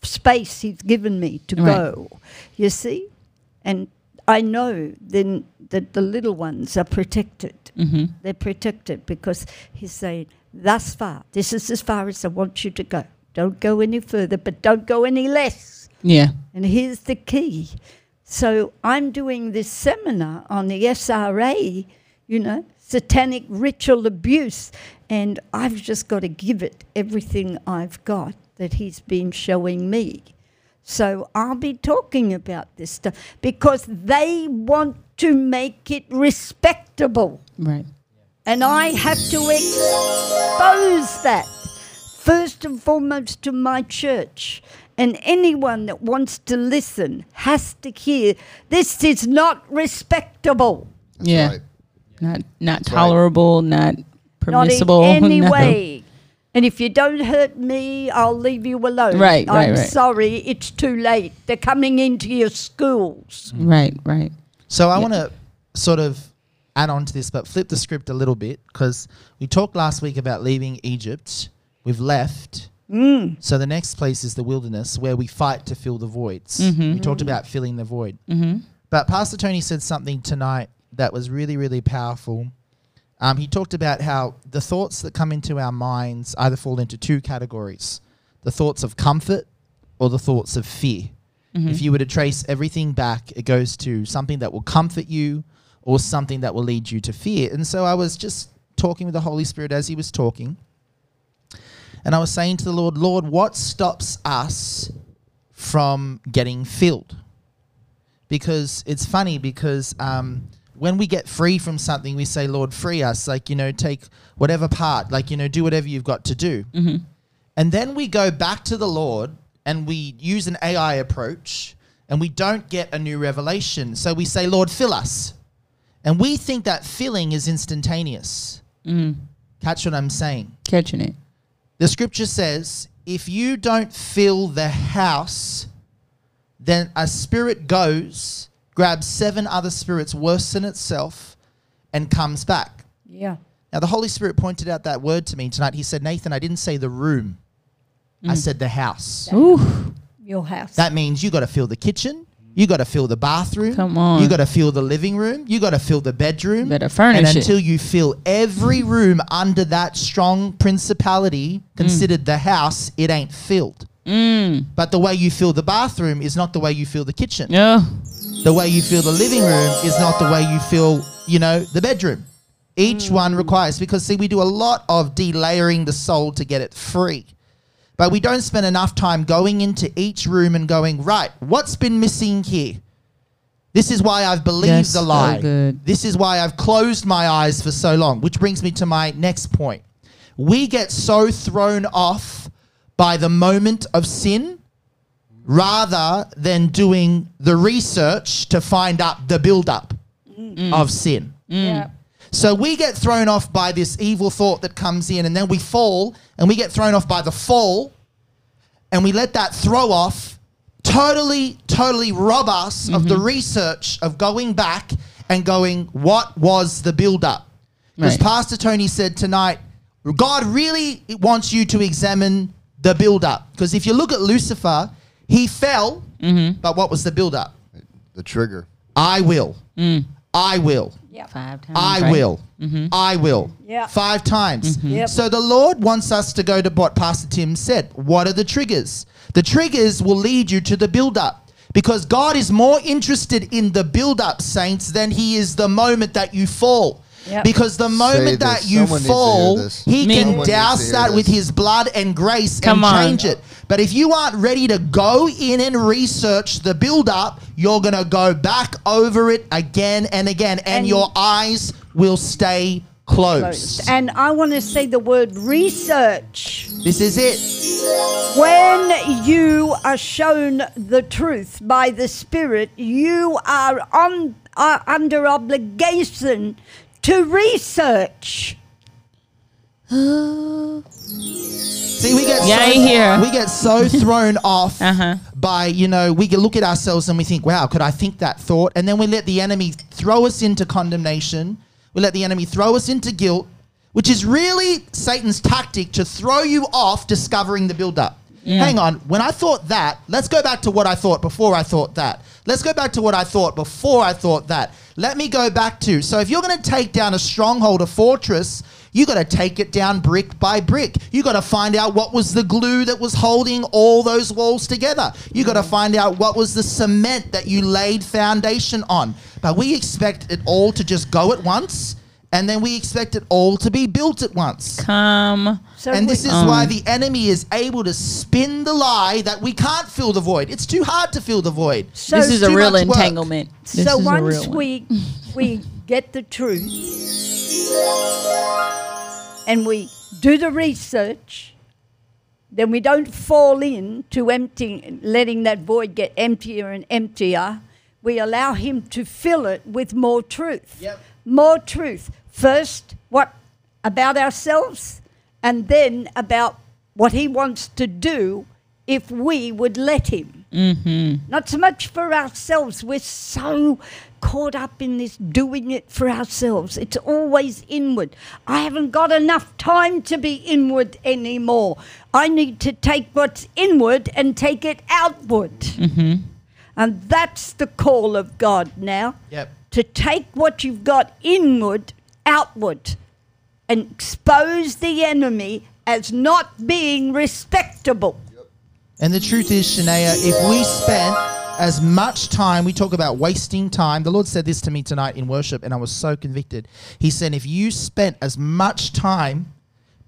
space he's given me to
Right.
go you see and i know then that the little ones are protected
Mm-hmm.
they're protected because he's saying thus far this is as far as i want you to go don't go any further but don't go any less
Yeah.
and here's the key. So I'm doing this seminar on the SRA, you know, satanic ritual abuse, and I've just got to give it everything I've got that he's been showing me. So I'll be talking about this stuff because they want to make it respectable.
Right.
And I have to expose that first and foremost to my church. And anyone that wants to listen has to hear this is not respectable.
Yeah.
right.
Not not
right.
tolerable, not permissible.
Not in any
no.
way. And if you don't hurt me, I'll leave you alone.
Right, right,
I'm
right.
sorry, it's too late. They're coming into your schools.
Right, right.
So I want to sort of add on to this, but flip the script a little bit because we talked last week about leaving Egypt. We've left.
Mm.
So the next place is the wilderness where we fight to fill the voids.
Mhm.
We talked about filling the void.
Mm-hmm.
But Pastor Tony said something tonight that was really, really powerful. Um, he talked about how the thoughts that come into our minds either fall into two categories the thoughts of comfort or the thoughts of fear. If you were to trace everything back, it goes to something that will comfort you or something that will lead you to fear. And so I was just talking with the Holy Spirit as he was talking. And I was saying to the Lord, Lord, what stops us from getting filled? Because it's funny because um, when we get free from something, we say, Lord, free us. Like, you know, take whatever part, like, you know, do whatever you've got to do.
Mm-hmm.
And then we go back to the Lord and we use an AI approach and we don't get a new revelation. So we say, Lord, fill us. And we think that filling is instantaneous.
Mm.
Catch what I'm saying?
Catching it.
The scripture says, if you don't fill the house, then a spirit goes, grabs seven other spirits worse than itself, and comes back.
Yeah.
Now, the Holy Spirit pointed out that word to me tonight. He said, Nathan, I didn't say the room, I said the house.
Ooh.
Your house.
That means you got to fill the kitchen. You got to fill the bathroom.
Come on.
You got to fill the living room. You got to fill the bedroom.
Better furnish
and
it.
until you fill every room under that strong principality considered the house, it ain't filled.
Mm.
But the way you fill the bathroom is not the way you fill the kitchen.
Oh.
The way you feel the living room is not the way you feel, you know, the bedroom. Each hmm. one requires because see, we do a lot of delayering the soul to get it free. But we don't spend enough time going into each room and going, right, what's been missing here? This is why I've believed the lie.
good.
This is why I've closed my eyes for so long, which brings me to my next point. We get so thrown off by the moment of sin rather than doing the research to find out the build-up mm. of sin. Mm. Mm.
Yeah.
So we get thrown off by this evil thought that comes in, and then we fall, and we get thrown off by the fall, and we let that throw off totally, totally rob us of the mm-hmm. research of going back and going, what was the build up? Because
Right.
Pastor Tony said tonight, God really wants you to examine the build up. Because if you look at Lucifer, he fell,
Mm-hmm.
but what was the build up?
The trigger.
I will. Mm. I will.
Yep.
Five times.
I
right?
will. Mm-hmm. I will.
Yeah.
Five times. Mm-hmm.
Yep.
So the Lord wants us to go to what Pastor Tim said. What are the triggers? The triggers will lead you to the build up. Because God is more interested in the build up, saints, than he is the moment that you fall.
Yep.
Because the moment that you
Someone needs to hear
fall,
this.
he
Me.
can
Someone
needs to
douse
hear
that with
this.
his blood and grace
Come
and
on.
change it. But if you aren't ready to go in and research the build up, you're going to go back over it again and again, and,
And-
your eyes will stay closed.
Closed. And I want to say the word research.
This is it.
When you are shown the truth by the Spirit, you are on are under obligation to research.
See, we get
Yeah,
so,
I hear.
we get so thrown off
Uh-huh.
by you know we can look at ourselves and we think, wow, could I think that thought? And then we let the enemy throw us into condemnation. We let the enemy throw us into guilt, which is really Satan's tactic to throw you off discovering the build-up. Hang on, when I thought that, let's go back to what I thought before I thought that. Let's go back to what I thought before I thought that. Let me go back to. So if you're going to take down a stronghold, a fortress, you got to take it down brick by brick. You got to find out what was the glue that was holding all those walls together. You got to find out what was the cement that you laid foundation on. But we expect it all to just go at once, and then we expect it all to be built at once.
Come.
So
And
we-
this is why the enemy is able to spin the lie that we can't fill the void. It's too hard to fill the void.
So-
this is a real entanglement. This
so once we we get the truth and we do the research, then we don't fall in to empty, letting that void get emptier and emptier. We allow Him to fill it with more truth.
Yep.
More truth. First, what about ourselves, and then about what He wants to do if we would let Him. Mm-hmm. Not so much for ourselves. We're so caught up in this doing it for ourselves. It's always inward. I haven't got enough time to be inward anymore. I need to take what's inward and take it outward. Mm-hmm. And that's the call of God now
Yep.
to take what you've got inward outward and expose the enemy as not being respectable.
And the truth is, Shania, if we spent as much time, we talk about wasting time. The Lord said this to me tonight in worship, and I was so convicted. He said, if you spent as much time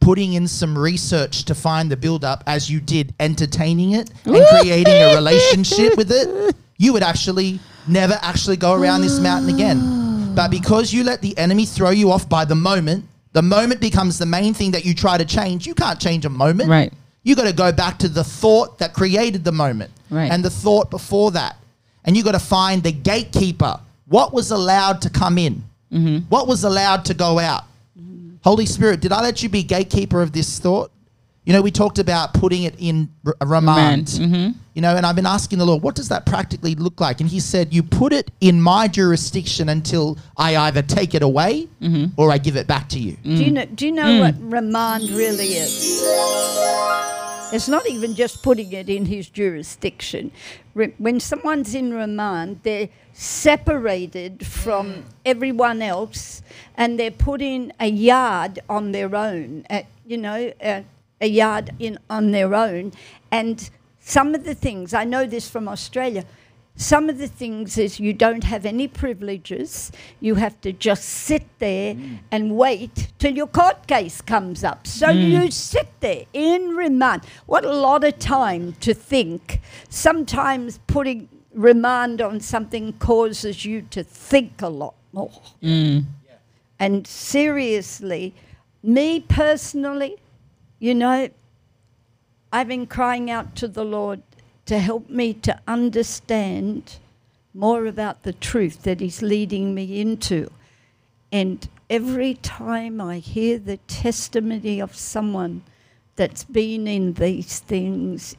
putting in some research to find the build up as you did entertaining it and creating a relationship with it, you would actually never actually go around this mountain again. But because you let the enemy throw you off by the moment, the moment becomes the main thing that you try to change. You can't change a moment.
Right.
You got to go back to the thought that created the moment
Right.
and the thought before that. And you got to find the gatekeeper. What was allowed to come in?
Mm-hmm.
What was allowed to go out? Holy Spirit, did I let you be gatekeeper of this thought? You know, we talked about putting it in r- remand.
Mhm.
You know, and I've been asking the Lord, what does that practically look like? And He said, You put it in my jurisdiction until I either take it away
Mm-hmm.
or I give it back to you.
Do you know, do you know what remand really is? It's not even just putting it in his jurisdiction. When someone's in remand, they're separated from everyone else and they're put in a yard on their own, uh, you know, uh, a yard in on their own. And some of the things, I know this from Australia, some of the things is you don't have any privileges. You have to just sit there mm. and wait till your court case comes up. So mm. you sit there in remand. What a lot of time to think. Sometimes putting remand on something causes you to think a lot more. Mm. And seriously, me personally, you know, I've been crying out to the Lord to help me to understand more about the truth that He's leading me into. And every time I hear the testimony of someone that's been in these things,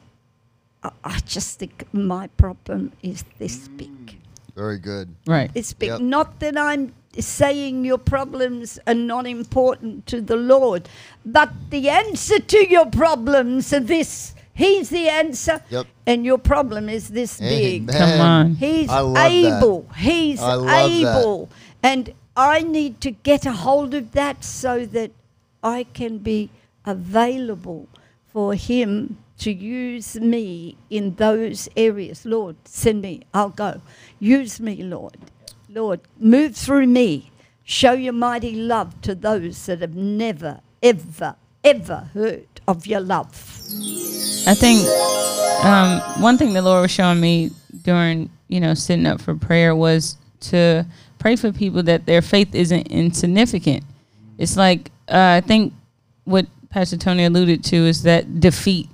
I, I just think my problem is this big.
Mm, very good.
Right.
It's big.
Yep.
Not that I'm saying your problems are not important to the Lord, but the answer to your problems are this. He's the answer,
Yep.
and your problem is this big.
Amen.
Come on.
He's
I love that.
able. He's
I love that.
able. And I need to get a hold of that so that I can be available for Him to use me in those areas. Lord, send me. I'll go. Use me, Lord. Lord, move through me. Show your mighty love to those that have never, ever, ever heard of your love.
I think um, one thing the Lord was showing me during, you know, sitting up for prayer was to pray for people that their faith isn't insignificant. It's like uh, I think what Pastor Tony alluded to is that defeat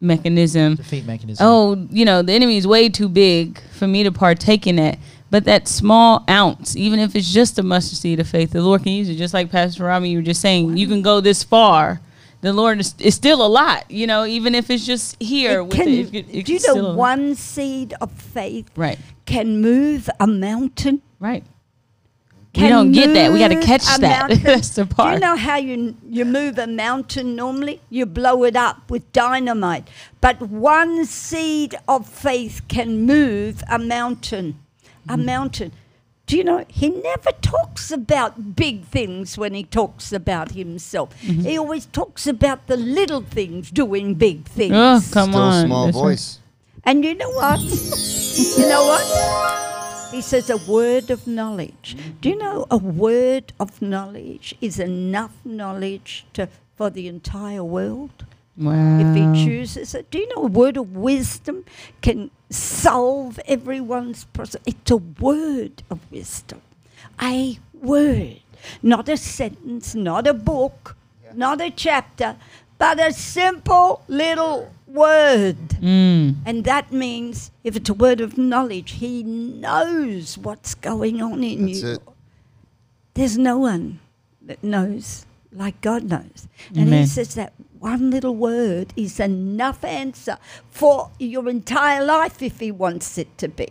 mechanism.
Defeat mechanism.
Oh, you know, the enemy is way too big for me to partake in that. But that small ounce, even if it's just a mustard seed of faith, the Lord can use it. Just like Pastor Robbie, you were just saying, you can go this far. The Lord is, is still a lot, you know, even if it's just here.
It
with
can-
it, it,
do you know one seed of faith
Right,
can move a mountain?
right. We don't get that. We got to catch that. That's the part.
Do you know how you you move a mountain normally? You blow it up with dynamite. But one seed of faith can move a mountain. A mountain. Do you know he never talks about big things when he talks about himself.
Mm-hmm.
He always talks about the little things doing big things.
oh, come
Still
on.
small
That's right.
voice.
And you know what? you know what? He says a word of knowledge. Do you know a word of knowledge is enough knowledge to for the entire world
Wow.
if he chooses it? Do you know a word of wisdom can solve everyone's problem? It's a word of wisdom. A word. Not a sentence, not a book, not a chapter, but a simple little word.
Mm.
And that means if it's a word of knowledge, he knows what's going on in
That's
you.
it.
There's no one that knows like God knows. And
Amen.
he says that one little word is enough answer for your entire life if he wants it to be.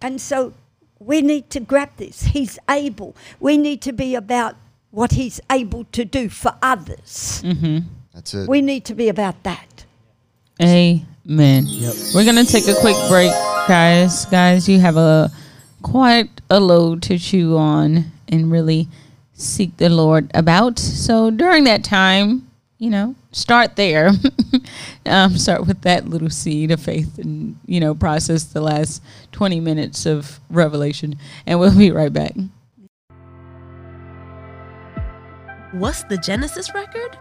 And so we need to grab this. He's able. We need to be about what he's able to do for others.
Mm-hmm.
That's it.
We need to be about that.
Amen.
Yep.
We're gonna take a quick break, guys. Guys, you have a quite a load to chew on and really seek the Lord about. So during that time, you know, start there. um, start with that little seed of faith, and you know, process the last twenty minutes of revelation, and we'll be right back.
What's the Genesis record?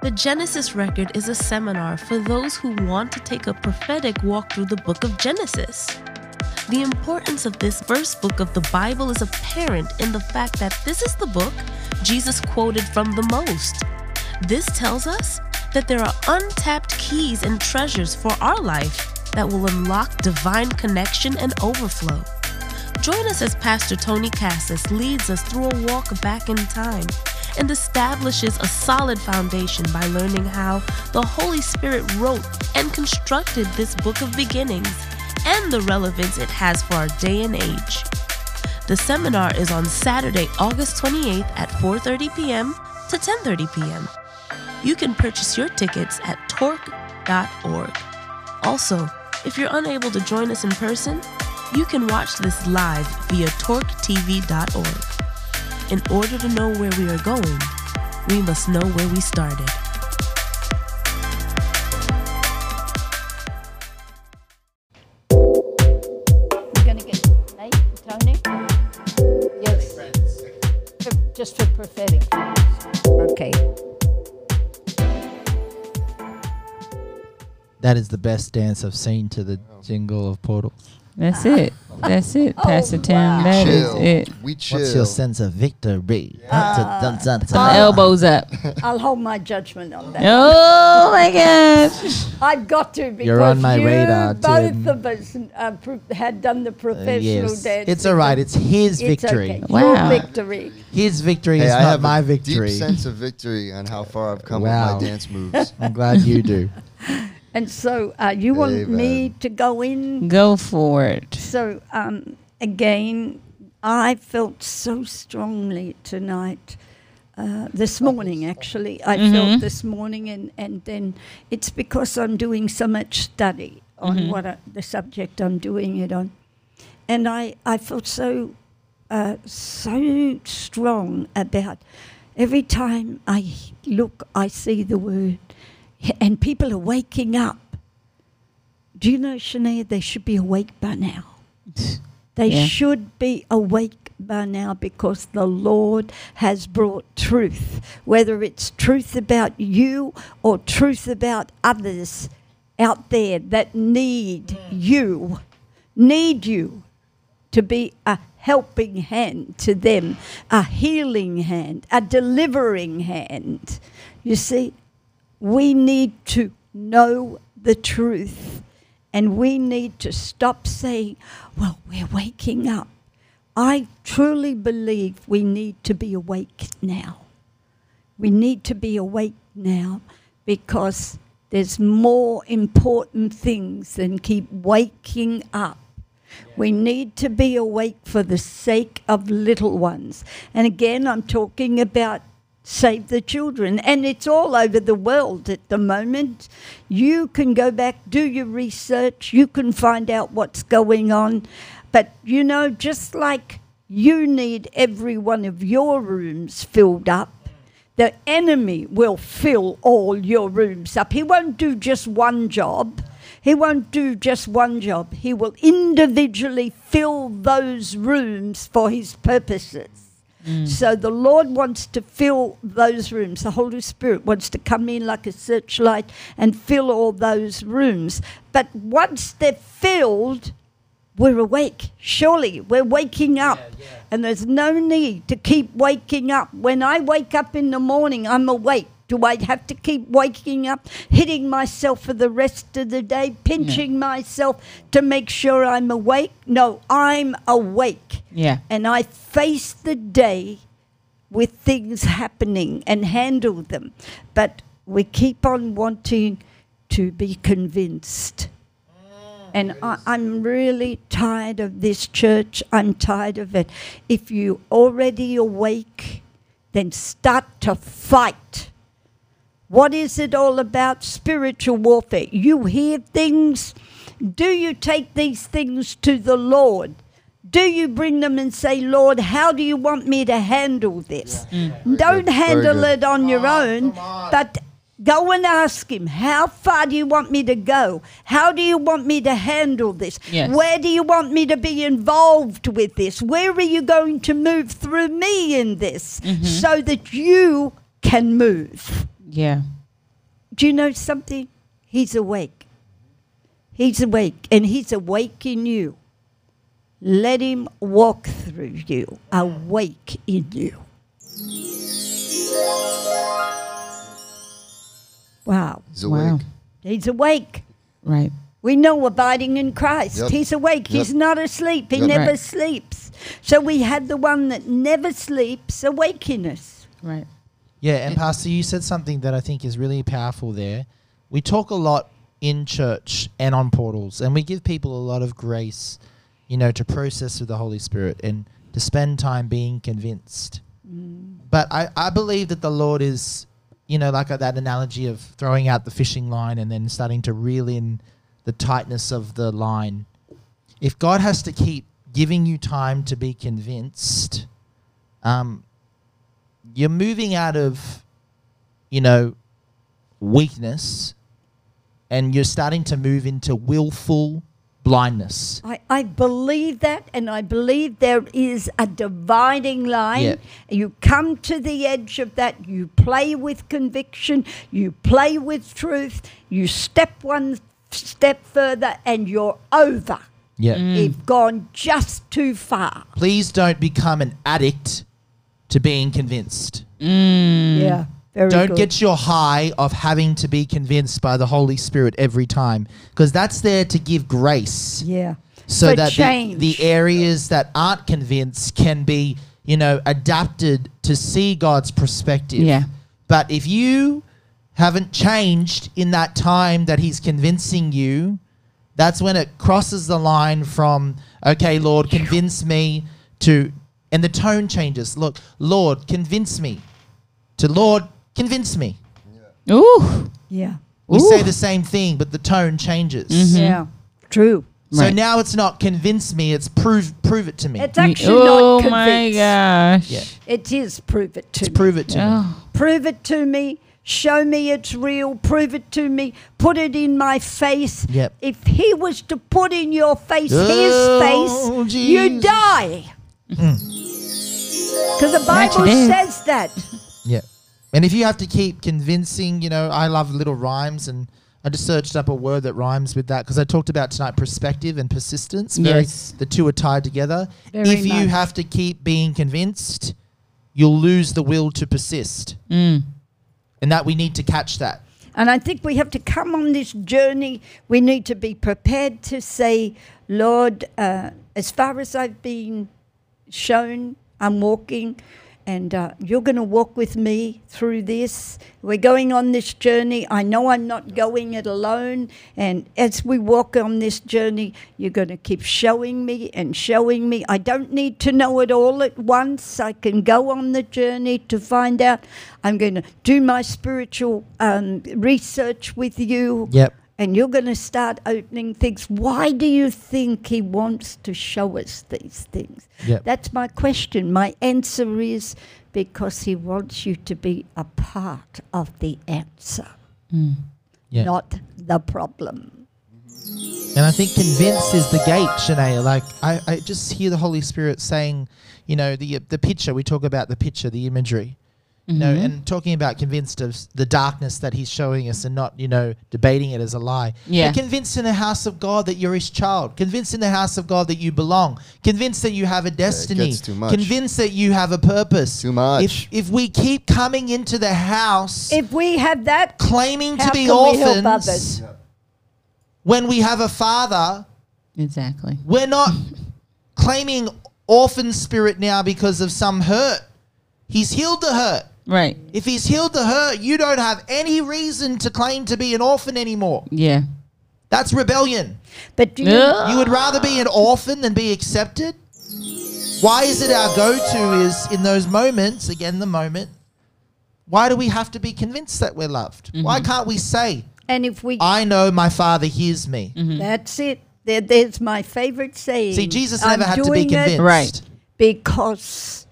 The Genesis record is a seminar for those who want to take a prophetic walk through the book of Genesis. The importance of this first book of the Bible is apparent in the fact that this is the book Jesus quoted from the most. This tells us that there are untapped keys and treasures for our life that will unlock divine connection and overflow. Join us as Pastor Tony Cassis leads us through a walk back in time and establishes a solid foundation by learning how the Holy Spirit wrote and constructed this book of beginnings and the relevance it has for our day and age. The seminar is on Saturday, August 28th at 4:30 p.m. to 10:30 p.m. You can purchase your tickets at torque.org. Also, if you're unable to join us in person, you can watch this live via torquetv.org. In order to know where we are going, we must know where we started.
We're going to get Nate, Tony. Yes. Just for prophetic. Okay.
That is the best dance I've seen to the jingle of Portals.
That's it. That's it,
Oh,
Pastor Tim.
wow.
That is
chill.
it.
We chill.
What's your sense of victory? Dun, dun, dun, dun,
Some
dun.
elbows up.
I'll hold my judgment on that.
Oh my gosh.
I've got to because
You're on my
you,
radar,
both
Tim.
of us uh, pro- had done the
Uh,
professional
yes.
dance.
It's all right. It's his
It's
victory.
okay.
Wow.
Your victory.
His victory
Hey,
is
I
not
have
my
a
victory.
deep sense of victory on how far I've come
Wow.
with my dance moves.
I'm glad you do.
And so uh, you want
Amen.
me to go in?
Go for it.
So um, again, I felt so strongly tonight. Uh, this morning, actually, I felt this morning, and, and then it's because I'm doing so much study on what I, the subject I'm doing it on, and I I felt so uh, so strong about every time I look, I see the word, and people are waking up. Do you know, Shania, they should be awake by now. They
Yeah.
should be awake by now because the Lord has brought truth, whether it's truth about you or truth about others out there that need you, need you to be a helping hand to them, a healing hand, a delivering hand. You see, we need to know the truth and we need to stop saying, well, we're waking up. I truly believe we need to be awake now. We need to be awake now because there's more important things than keep waking up. We need to be awake for the sake of little ones. And again, I'm talking about save the children. And it's all over the world at the moment. You can go back, do your research, you can find out what's going on. But you know, just like you need every one of your rooms filled up, the enemy will fill all your rooms up. He won't do just one job. He won't do just one job. He will individually fill those rooms for his purposes. Mm. So the Lord wants to fill those rooms. The Holy Spirit wants to come in like a searchlight and fill all those rooms. But once they're filled, we're awake. Surely we're waking up. And there's no need to keep waking up. When I wake up in the morning, I'm awake. Do I have to keep waking up, hitting myself for the rest of the day, pinching myself to make sure I'm awake? No, I'm awake.
Yeah.
And I face the day with things happening and handle them. But we keep on wanting to be convinced. Mm. And I, I'm really tired of this church. I'm tired of it. If you're already awake, then start to fight. What is it all about? Spiritual warfare. You hear things. Do you take these things to the Lord? Do you bring them and say, Lord, how do you want me to handle this? Don't
good.
handle it on your own, but go and ask Him, how far do you want me to go? How do you want me to handle this?
Yes.
Where do you want me to be involved with this? Where are you going to move through me in this so that you can move?
Yeah.
Do you know something? He's awake. He's awake, and He's awake in you. Let Him walk through you, awake in you. Wow.
He's awake.
Wow.
He's awake.
Right.
We know abiding in Christ.
Yep.
He's awake. He's not asleep. He
Yep.
never
Right.
sleeps. So we have the one that never sleeps awaken us.
Right.
Yeah, and Pastor, you said something that I think is really powerful there. We talk a lot in church and on portals, and we give people a lot of grace, you know, to process with the Holy Spirit and to spend time being convinced. But I, I believe that the Lord is, you know, like that analogy of throwing out the fishing line and then starting to reel in the tightness of the line. If God has to keep giving you time to be convinced, um, you're moving out of, you know, weakness and you're starting to move into willful blindness.
I, I believe that, and I believe there is a dividing line.
Yeah.
You come to the edge of that, you play with conviction, you play with truth, you step one step further, and you're over.
Yeah.
You've gone just too far.
Please don't become an addict to being convinced. Mm.
Yeah. Very
don't
good.
get your high of having to be convinced by the Holy Spirit every time because that's there to give grace.
Yeah.
so
For
that the, the areas that aren't convinced can be you know adapted to see god's perspective
Yeah.
but if you haven't changed in that time that he's convincing you That's when it crosses the line from, okay, Lord, convince me to, and the tone changes. Look, Lord, convince me, to Lord, convince me.
Ooh.
Yeah.
We
Ooh.
say the same thing, but the tone changes. Mm-hmm.
Yeah. True.
So
Right.
now it's not convince me, it's prove prove it to me.
It's actually
oh
not
my gosh.
Yeah.
It is prove it to
It's
me.
prove it to me.
Oh.
prove it to me. Show me it's real. Prove it to me. Put it in my face.
Yep.
If he was to put in your face
Oh,
his face, you die. Because the Bible
Imagine it.
says that.
Yeah. And if you have to keep convincing, you know, I love little rhymes and I just searched up a word that rhymes with that because I talked about tonight perspective and persistence. Very,
Yes.
The two are tied together.
Very
if you have to keep being convinced, you'll lose the will to persist.
Mm.
And that we need to catch that.
And I think we have to come on this journey. We need to be prepared to say, Lord, uh, as far as I've been shown, I'm walking, and uh, you're going to walk with me through this. We're going on this journey. I know I'm not going it alone. And as we walk on this journey, you're going to keep showing me and showing me. I don't need to know it all at once. I can go on the journey to find out. I'm going to do my spiritual um, research with you
Yep.
And you're going to start opening things. Why do you think he wants to show us these things?
Yep.
That's my question. My answer is because he wants you to be a part of the answer, mm.
Yeah.
not the problem.
And I think convince is the gate, Shanae. Like I, I just hear the Holy Spirit saying, you know, the the picture. We talk about the picture, the imagery. You know, mm-hmm. and talking about convinced of the darkness that he's showing us and not, you know, debating it as a lie.
Yeah.
But convinced in the house of God that you're his child. Convinced in the house of God that you belong. Convinced that you have a destiny.
gets too much.
Convinced that you have a purpose.
Too much.
If if we keep coming into the house
If we have that,
claiming to be
can
orphans
others?
when we have a father
Exactly.
we're not claiming orphan spirit now because of some hurt. He's healed the hurt.
Right.
If he's healed the hurt, you don't have any reason to claim to be an orphan anymore.
Yeah.
That's rebellion.
but do you,
Ugh.
You would rather be an orphan than be accepted? Why is it our go to is in those moments, again, the moment, why do we have to be convinced that we're loved? Why mm-hmm. can't we say,
and if we,
I know my father hears me? Mm-hmm.
that's it. There, there's my favorite saying.
See, Jesus
I'm
never had to be
doing it
convinced.
Right.
because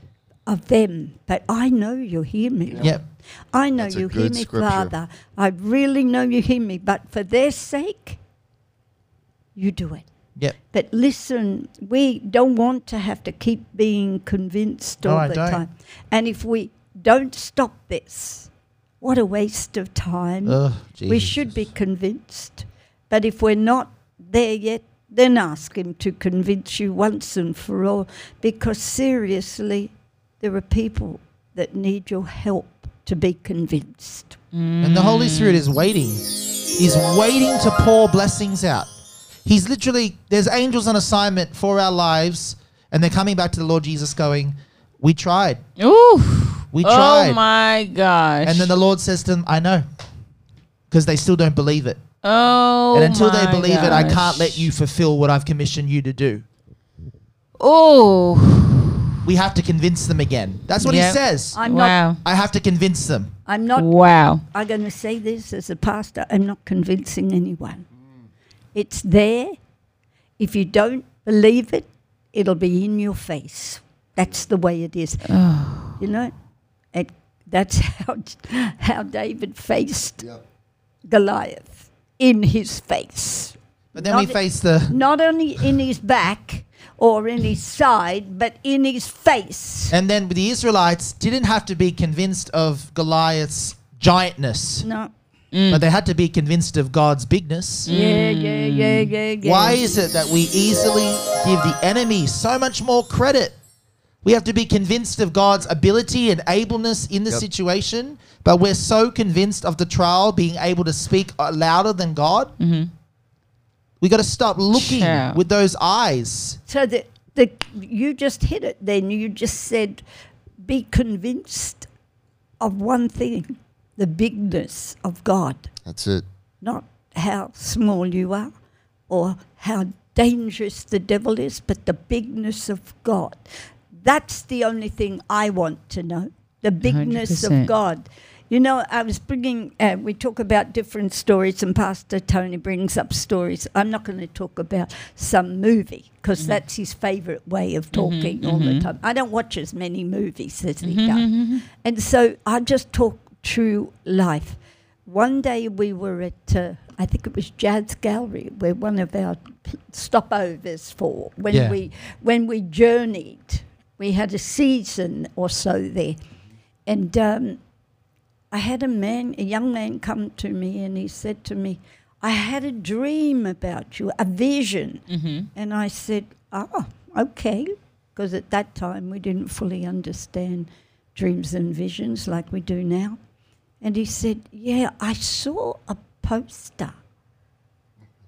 of them. But I know you hear me.
Yep.
I know
That's
you hear me,
scripture.
Father. I really know you hear me. But for their sake, you do it.
Yep.
But listen, we don't want to have to keep being convinced
No,
all
I
the
don't.
time. And if we don't stop this, what a waste of time. We should be convinced. But if we're not there yet, then ask Him to convince you once and for all. Because seriously, there are people that need your help to be convinced.
And the Holy Spirit is waiting. He's waiting to pour blessings out. He's literally, there's angels on assignment for our lives, and they're coming back to the Lord Jesus going, We tried.
Ooh.
We
oh
tried.
Oh my gosh.
and then the Lord says to them, I know. Because they still don't believe it.
Oh.
and until they
my
believe it, I can't let you fulfill what I've commissioned you to do.
Oh.
We have to convince them again. That's what
Yep.
he says.
I'm not.
Wow.
I have to convince them.
I'm not.
Wow.
I'm going to say this as a pastor. I'm not convincing anyone. It's there. If you don't believe it, it'll be in your face. That's the way it is. Oh. You know, it, that's how how David faced Goliath in his face.
But then we face the.
Not only in his back or in his side, but in his face.
And then the Israelites didn't have to be convinced of Goliath's giantness.
No. Mm.
but they had to be convinced of God's bigness. Mm.
Yeah, yeah, yeah, yeah, yeah.
Why is it that we easily give the enemy so much more credit? We have to be convinced of God's ability and ableness in the
Yep.
situation, but we're so convinced of the trial being able to speak uh, louder than God. Mm-hmm. We got to stop looking
Yeah.
with those eyes.
So the, the you just hit it. Then you just said, be convinced of one thing: the bigness of God,
That's it.
not how small you are, or how dangerous the devil is, but the bigness of God. That's the only thing I want to know the bigness
100%.
of God. You know, I was bringing, uh, we talk about different stories, and Pastor Tony brings up stories. I'm not going to talk about some movie because that's his favorite way of talking all the time. I don't watch as many movies as he does. And so I just talk true life. One day we were at, uh, I think it was Jazz Gallery, where one of our stopovers for when
Yeah.
we when we journeyed. We had a season or so there, and um, I had a man, a young man, come to me, and he said to me, "I had a dream about you, a vision." And I said, "Oh, okay," because at that time we didn't fully understand dreams and visions like we do now. And he said, "Yeah, I saw a poster,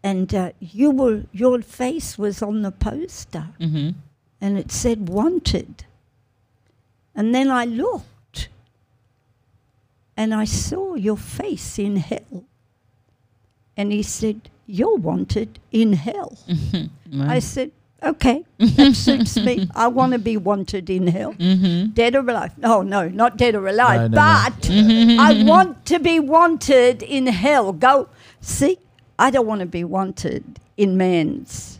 and uh, you were your face was on the poster,
Mm-hmm.
and it said wanted." And then I looked, and I saw your face in hell. And he said, "You're wanted in hell." Mm-hmm. I said, "Okay, that suits me. I want to be wanted in hell." Mm-hmm. Dead or alive? No, no, not dead or alive.
No, no, no.
but mm-hmm. I want to be wanted in hell. Go see. I don't want to be wanted in man's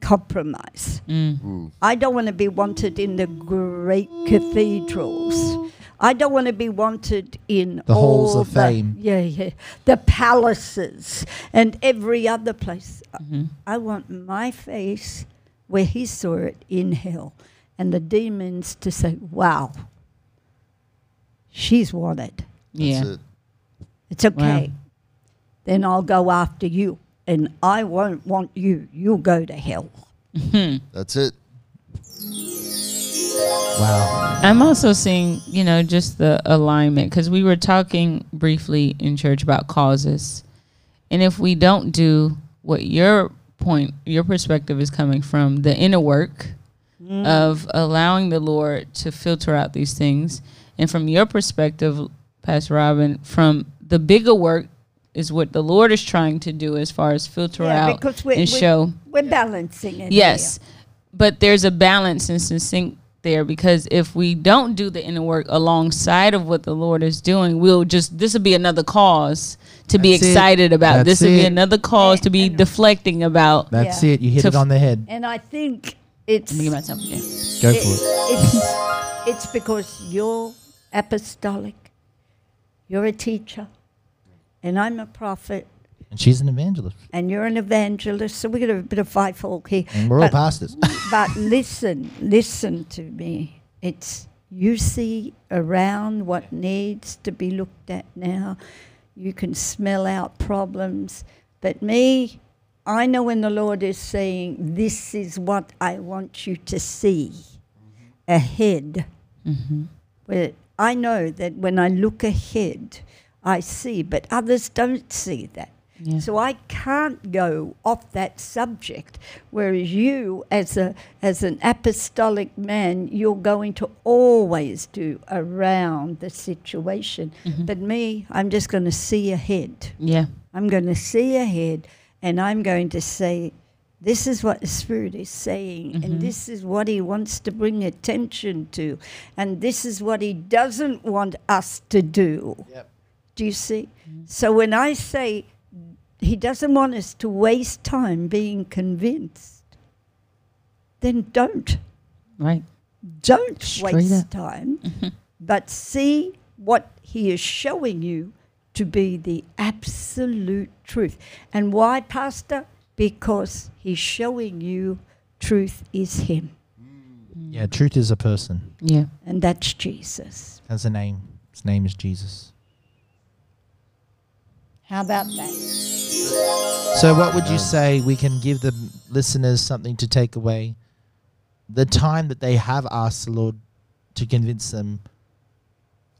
compromise. Mm. I don't want to be wanted in the great cathedrals. I don't want to be wanted in
The halls
all
of fame.
Yeah, yeah, the palaces and every other place. Mm-hmm. I want my face where he saw it in hell, and the demons to say, "Wow, she's wanted.
Yeah.
That's it.
It's okay. Then I'll go after you, and I won't want you. You'll go to hell." Mm-hmm.
That's it.
Wow.
I'm also seeing, you know, just the alignment because we were talking briefly in church about causes. And if we don't do what your point, your perspective is coming from, the inner work mm-hmm. of allowing the Lord to filter out these things, and from your perspective, Pastor Robin, from the bigger work is what the Lord is trying to do as far as filter
Yeah,
out and
we-
show.
We're balancing it.
Yes, but there's a balance and sync there because if we don't do the inner work alongside of what the Lord is doing, we'll just this will be another cause to be
That's it.
excited about.
That's
this will be another cause to be
And-
deflecting about.
That's
Yeah.
it. You hit
To
it on the head.
And I think it's
Let me get myself again.
Go
it-
for it.
it's it's because you're apostolic, you're a teacher, and I'm a prophet,
And she's an evangelist.
and you're an evangelist. So we got a bit of fivefold here.
And we're all pastors.
but listen, listen to me. It's you see around what needs to be looked at now. You can smell out problems. But me, I know when the Lord is saying, This is what I want you to see ahead. Mm-hmm. Where I know that when I look ahead, I see, but others don't see that.
Yeah.
So I can't go off that subject. Whereas you, as a as an apostolic man, you're going to always do around the situation. Mm-hmm. But me, I'm just going to see ahead.
Yeah.
I'm going to see ahead, and I'm going to say, this is what the Spirit is saying, and mm-hmm. this is what He wants to bring attention to, and this is what He doesn't want us to do. Do you see? Mm-hmm. So when I say He doesn't want us to waste time being convinced, then don't.
Right.
Don't
Straight
waste
up.
time, mm-hmm. but see what he is showing you to be the absolute truth. And why, Pastor? Because he's showing you truth is him, mm.
yeah, truth is a person.
Yeah.
and that's Jesus.
Has a name. His name is Jesus.
How about that?
So, what would you say we can give the listeners something to take away? The time that they have asked the Lord to convince them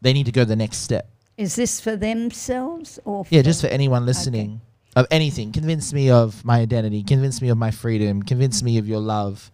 they need to go the next step.
Is this for themselves or For
Yeah, just for anyone listening of anything. Convince me of my identity. Convince me of my freedom. Convince me of your love.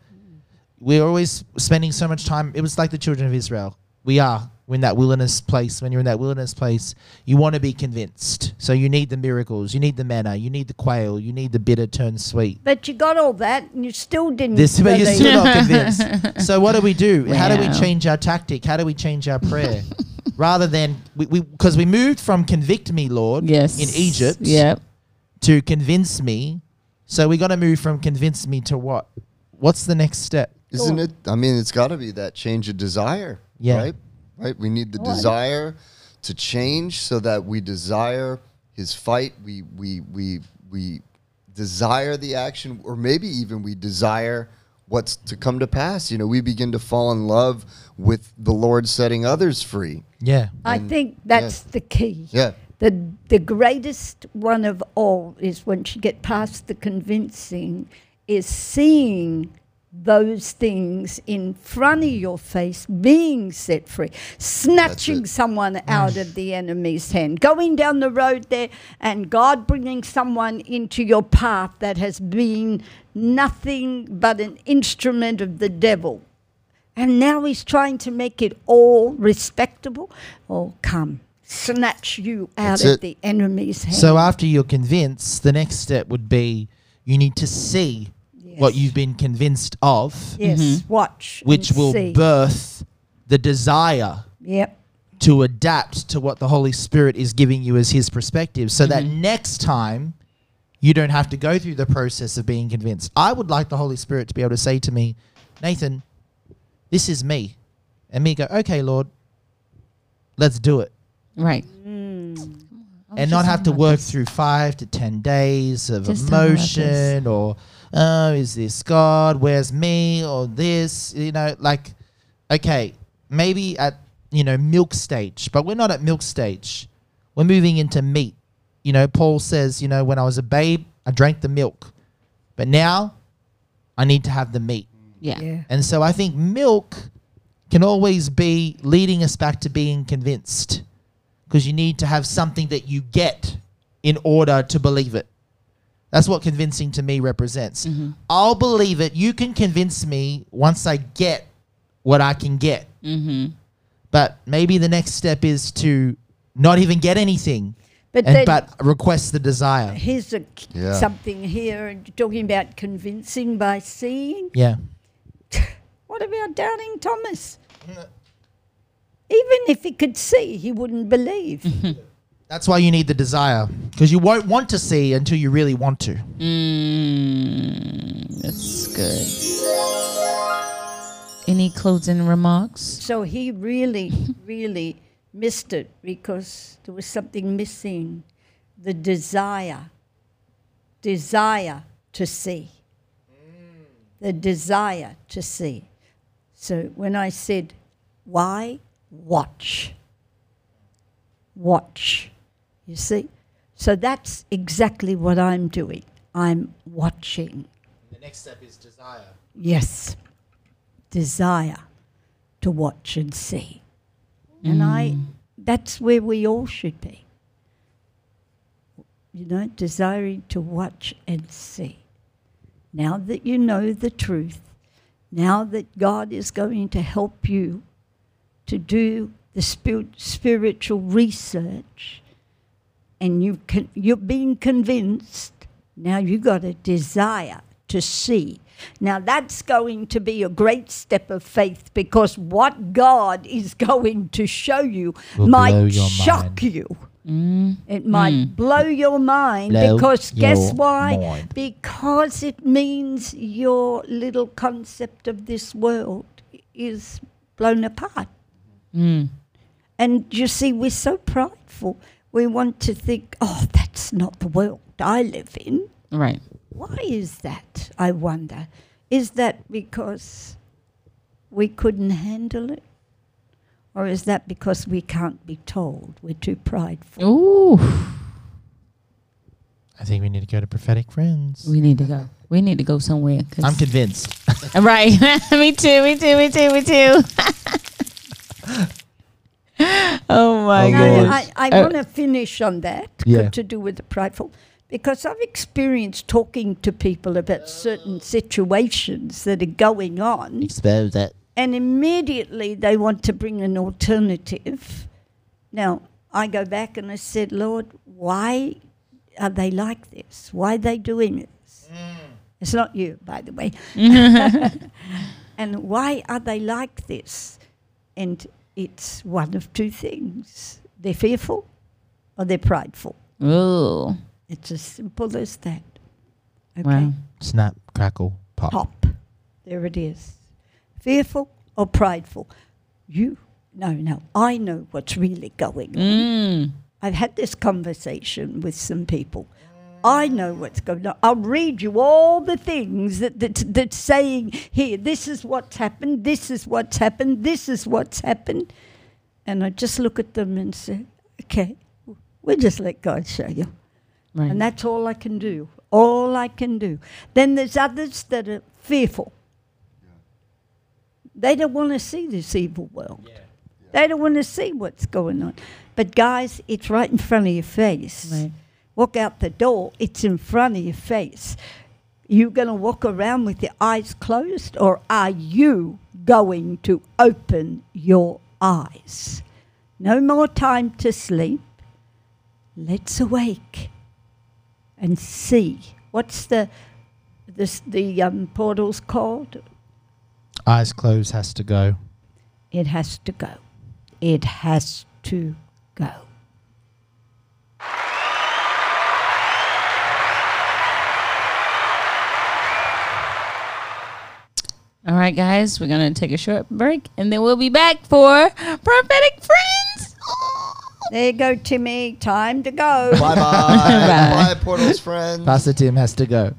We're always spending so much time. It was like the children of Israel. We are we're that wilderness place, when you're in that wilderness place, you want to be convinced. So you need the miracles, you need the manna, you need the quail, you need the bitter turn sweet.
But you got all that, and you still didn't.
This, but you're
believe.
still not convinced. So what do we do? How do we change our tactic? How do we change our prayer? Rather than we because we, moved from convict me, Lord,
Yes.
in Egypt,
Yep.
to convince me. So we got to move from convince me to what? What's the next step?
Isn't it? I mean, it's got to be that change of desire.
Yeah.
Right. Right. We need the
Right.
desire to change so that we desire His fight. We we we we desire the action, or maybe even we desire what's to come to pass. You know, we begin to fall in love with the Lord setting others free.
Yeah.
I
And-
think that's the key.
Yeah.
The the greatest one of all is once you get past the convincing, is seeing those things in front of your face being set free, snatching someone mm. out of the enemy's hand, going down the road there, and God bringing someone into your path that has been nothing but an instrument of the devil. And now he's trying to make it all respectable. Oh, come, snatch you out
That's
of
it.
the enemy's hand.
So after you're convinced, the next step would be you need to see what you've been convinced of,
yes, mm-hmm. watch,
which
and
will
see.
birth the desire
Yep,
to adapt to what the Holy Spirit is giving you as His perspective, so that mm-hmm. next time you don't have to go through the process of being convinced. I would like the Holy Spirit to be able to say to me, Nathan, this is me. And me go, okay, Lord, let's do it.
Right. Mm.
and not have to work through five to ten days of
Just talking about this.
emotion or oh is this god? Where's me? Or this you know like okay maybe at you know milk stage but we're not at milk stage. We're moving into meat. You know paul says you know when i was a babe i drank the milk but now i need to have the meat.
Yeah.
yeah,
and so I think milk can always be leading us back to being convinced because you need to have something that you get in order to believe it. That's what convincing to me represents. I'll believe it. You can convince me once I get what I can get.
Mm-hmm.
But maybe the next step is to not even get anything,
But
and, but request the desire.
here's a,
Yeah.
something here talking about convincing by seeing.
Yeah.
What about doubting Thomas? Even if he could see, he wouldn't believe.
That's why you need the desire because you won't want to see until you really want to.
Mm, that's good. Any closing remarks?
So he really, really missed it because there was something missing the desire, desire to see. The desire to see. So when I said, why? Watch. Watch. You see? So that's exactly what I'm doing. I'm watching.
The next step is desire.
Yes. Desire to watch and see. And I mm. that's where we all should be. You know, desiring to watch and see. Now that you know the truth, now that God is going to help you to do the spirit, spiritual research, and you can, you're being convinced, now you've got a desire to see. Now that's going to be a great step of faith because what God is going to show you
Will
might shock
mind.
you. It might blow your mind
Blow
because guess why?
mind.
Because it means your little concept of this world is blown apart.
Mm.
And you see, we're so prideful. We want to think, oh, that's not the world I live in.
Right.
Why is that? I wonder. Is that because we couldn't handle it? Or is that because we can't be told? We're too prideful.
Ooh,
I think we need to go to prophetic friends.
we need to go. We need to go somewhere. 'cause-
I'm convinced.
right. me too. Me too. Me too. Me too. oh my
Oh,
god.
I, I
Uh,
want to finish on that
Yeah.
to do with the prideful because I've experienced talking to people about certain situations that are going on.
Expose that.
and immediately they want to bring an alternative. Now, I go back and I said, Lord, why are they like this? Why are they doing this? It's not you, by the way. and why are they like this? And it's one of two things they're fearful or they're prideful.
Ooh.
It's as simple as that. Okay?
Wow.
Snap, crackle, pop.
Pop. There it is. Fearful or prideful? You, no, no. I know what's really going on.
Mm.
I've had this conversation with some people. I know what's going on. I'll read you all the things that, that that's saying here. This is what's happened. This is what's happened. This is what's happened. And I just look at them and say, "Okay, we'll just let God show you."
Right.
And that's all I can do. All I can do. Then there's others that are fearful. They don't want to see this evil world. They don't want to see what's going on. But guys, it's right in front of your face.
Right.
Walk out the door, it's in front of your face. You going to walk around with your eyes closed, or are you going to open your eyes? No more time to sleep. Let's awake and see. What's the this the um, portals called?
Eyes closed has to go.
It has to go. It has to go.
All right, guys, we're going to take a short break and then we'll be back for Prophetic Friends.
There you go, Timmy. Time to go.
Bye bye.
Bye.
bye, Portals friends.
Pastor Tim has to go.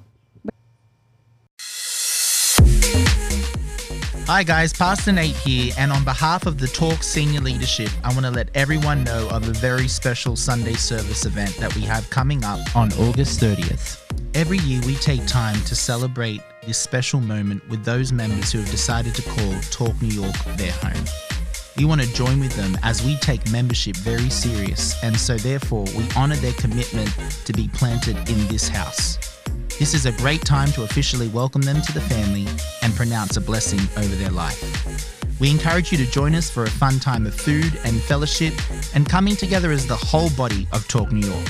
Hi guys, Pastor Nate here, and on behalf of the Torque Senior Leadership, I want to let everyone know of a very special Sunday service event that we have coming up on August 30th. Every year we take time to celebrate this special moment with those members who have decided to call Torque New York their home. We want to join with them as we take membership very serious, and so therefore we honor their commitment to be planted in this house. This is a great time to officially welcome them to the family and pronounce a blessing over their life. We encourage you to join us for a fun time of food and fellowship and coming together as the whole body of Torque New York.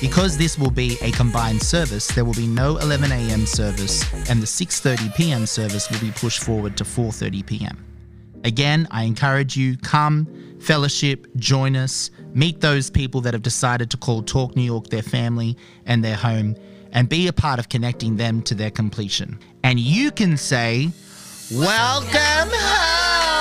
Because this will be a combined service, there will be no 11 a.m. service and the 6:30 p.m. service will be pushed forward to 4:30 p.m. Again, I encourage you come, fellowship, join us, meet those people that have decided to call Torque New York their family and their home and be a part of connecting them to their completion. And you can say, "Welcome home."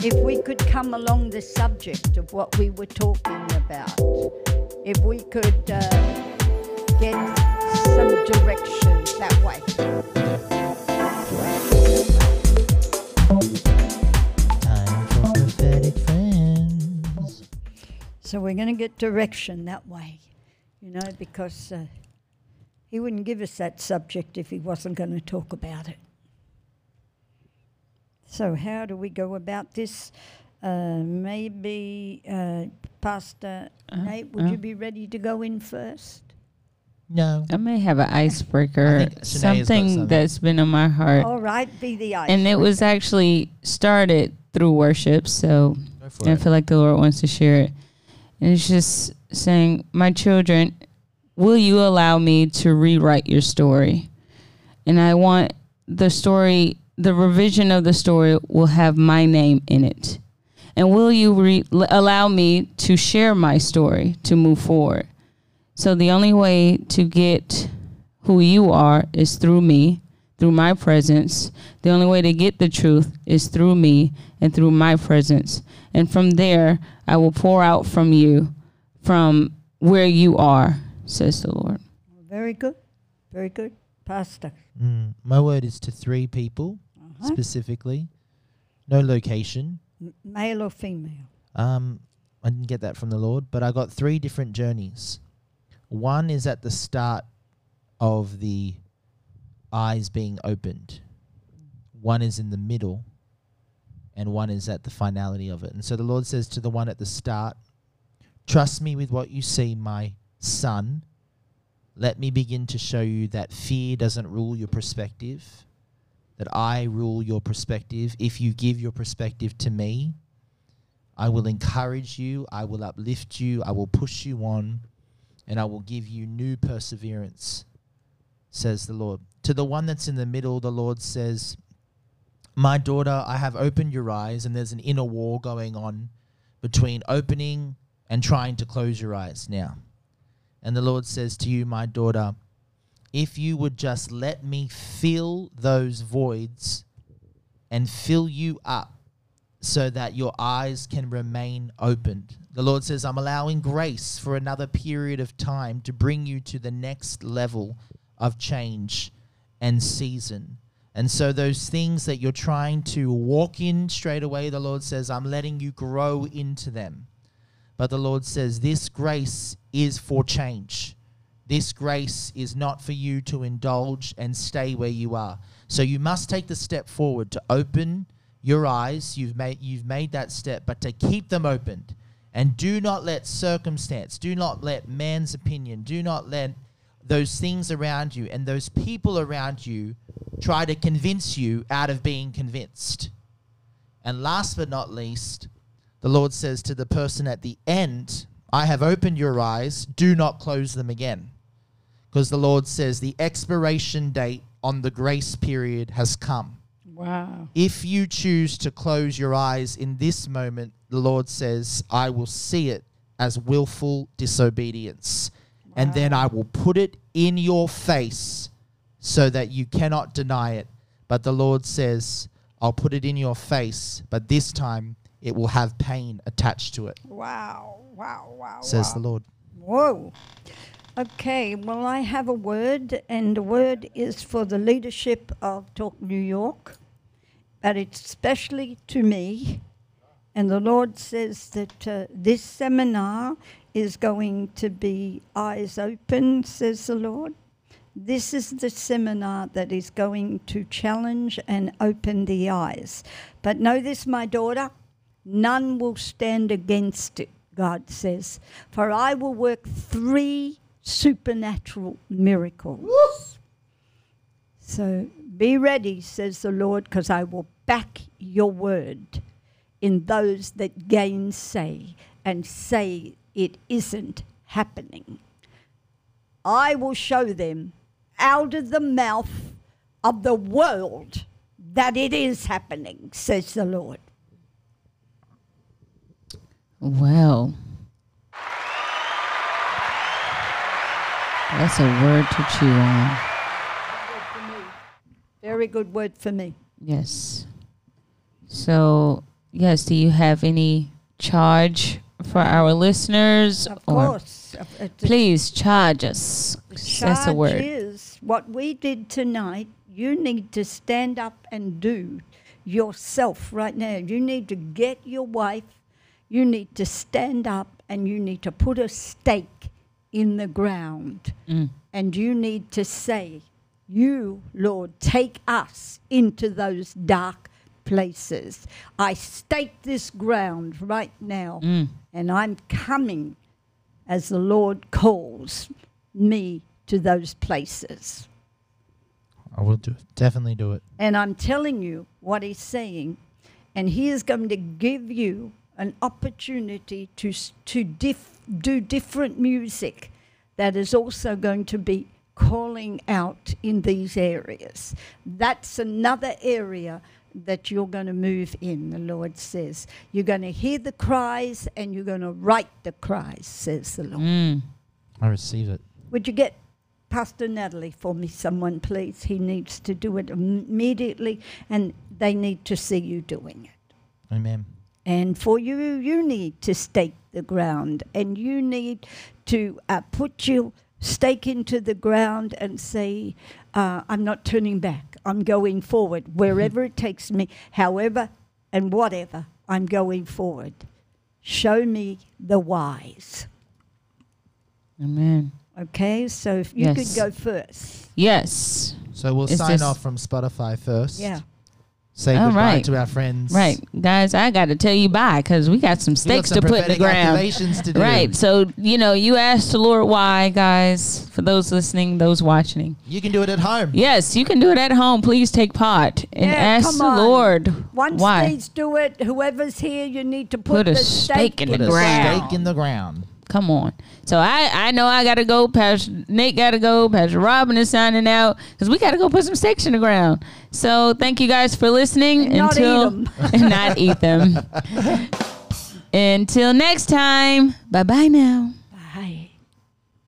If we could come along the subject of what we were talking about, if we could uh, get some direction that way. So we're going to get direction that way, you know, because uh, he wouldn't give us that subject if he wasn't going to talk about it. So, how do we go about this? Uh, maybe, uh, Pastor Nate, would
uh.
you be ready to go in first?
No.
I may have an icebreaker,
I think Shanae's got
something
something.
that's been on my heart.
All right, be the ice.
and it was actually started through worship. So
Go for
and I
it.
feel like the Lord wants to share it. And it's just saying, My children, will you allow me to rewrite your story? And I want the story, the revision of the story will have my name in it. And will you re- allow me to share my story to move forward? So the only way to get who you are is through me, through my presence. The only way to get the truth is through me and through my presence. And from there, I will pour out from you from where you are, says the Lord.
Very good. Very good. Pastor.
Mm, my word is to three people
Uh-huh.
specifically. No location.
M- Male or female?
Um, I didn't get that from the Lord, but I got three different journeys. One is at the start of the eyes being opened. One is in the middle, and one is at the finality of it. And so the Lord says to the one at the start, Trust me with what you see, my
son, let me begin to show you that fear doesn't rule your perspective, that I rule your perspective. If you give your perspective to me, I will encourage you, I will uplift you, I will push you on, and I will give you new perseverance, says the Lord. To the one that's in the middle, the Lord says, My daughter, I have opened your eyes, and there's an inner war going on between opening and trying to close your eyes now. And the Lord says to you, My daughter, if you would just let me fill those voids and fill you up so that your eyes can remain opened. The Lord says, I'm allowing grace for another period of time to bring you to the next level of change and season. And so, those things that you're trying to walk in straight away, the Lord says, I'm letting you grow into them. But the Lord says, This grace is for change. This grace is not for you to indulge and stay where you are. So you must take the step forward to open your eyes. You've made you've made that step, but to keep them opened. And do not let circumstance, do not let man's opinion, do not let those things around you and those people around you try to convince you out of being convinced. And last but not least, the Lord says to the person at the end, I have opened your eyes, do not close them again. Because the Lord says the expiration date on the grace period has come.
Wow.
If you choose to close your eyes in this moment, the Lord says, I will see it as willful disobedience. And then I will put it in your face so that you cannot deny it. But the Lord says, I'll put it in your face, but this time it will have pain attached to it,
Wow, wow, wow.
says
wow.
the Lord.
Whoa. Okay, well, I have a word, and the word is for the leadership of Torque New York, but it's especially to me. And the Lord says that uh, this seminar is going to be eyes open, says the Lord. This is the seminar that is going to challenge and open the eyes. But know this, my daughter, none will stand against it, God says. For I will work three supernatural miracles. So be ready, says the Lord, because I will back your word in those that gainsay and say it isn't happening. I will show them out of the mouth of the world that it is happening, says the Lord.
Well, that's a word to chew on.
Very good word for me.
Yes. So, yes, do you have any charge for our listeners?
Of course. Uh,
Please charge us.
charge
That's a word.
is what we did tonight. You need to stand up and do yourself right now. You need to get your wife. You need to stand up and you need to put a stake in the ground.
Mm.
And you need to say, You, Lord, take us into those dark places. I stake this ground right now,
Mm.
And I'm coming as the Lord calls me to those places.
I will do it. Definitely do it.
And I'm telling you what he's saying. And he is going to give you an opportunity to, to dif- do different music that is also going to be calling out in these areas. That's another area that you're going to move in, the Lord says. You're going to hear the cries and you're going to write the cries, says the Lord.
Mm.
I receive it.
Would you get Pastor Natalie for me, someone, please? He needs to do it immediately, and they need to see you doing it.
Amen.
And for you, you need to stake the ground, and you need to uh, put your stake into the ground and say, uh, I'm not turning back. I'm going forward mm-hmm. wherever it takes me, however and whatever, I'm going forward. Show me the wise.
Amen.
Okay, so if you
Yes.
could go first.
Yes.
So we'll
Is
sign off from Spotify first.
Yeah.
Say
All
goodbye
right.
to our friends.
Right, guys, I got to tell you bye because we got some
We got
stakes
some
to put in the ground.
to do.
Right, so you know, you asked the Lord why, guys. For those listening, those watching,
You can do it at home.
yes, you can do it at home. Please take part and
Yeah,
ask the
on.
Lord
Once
why.
these do it, whoever's here, you need to put,
Put a
the
stake in
in
the
a
ground.
stake in the ground.
Come on. So I I know I gotta go. Pastor Nate gotta go. Pastor Robin is signing out because we gotta go put some stakes in the ground. So thank you guys for listening.
And not eat
until
'em.
and not eat them. until next time. Bye bye now.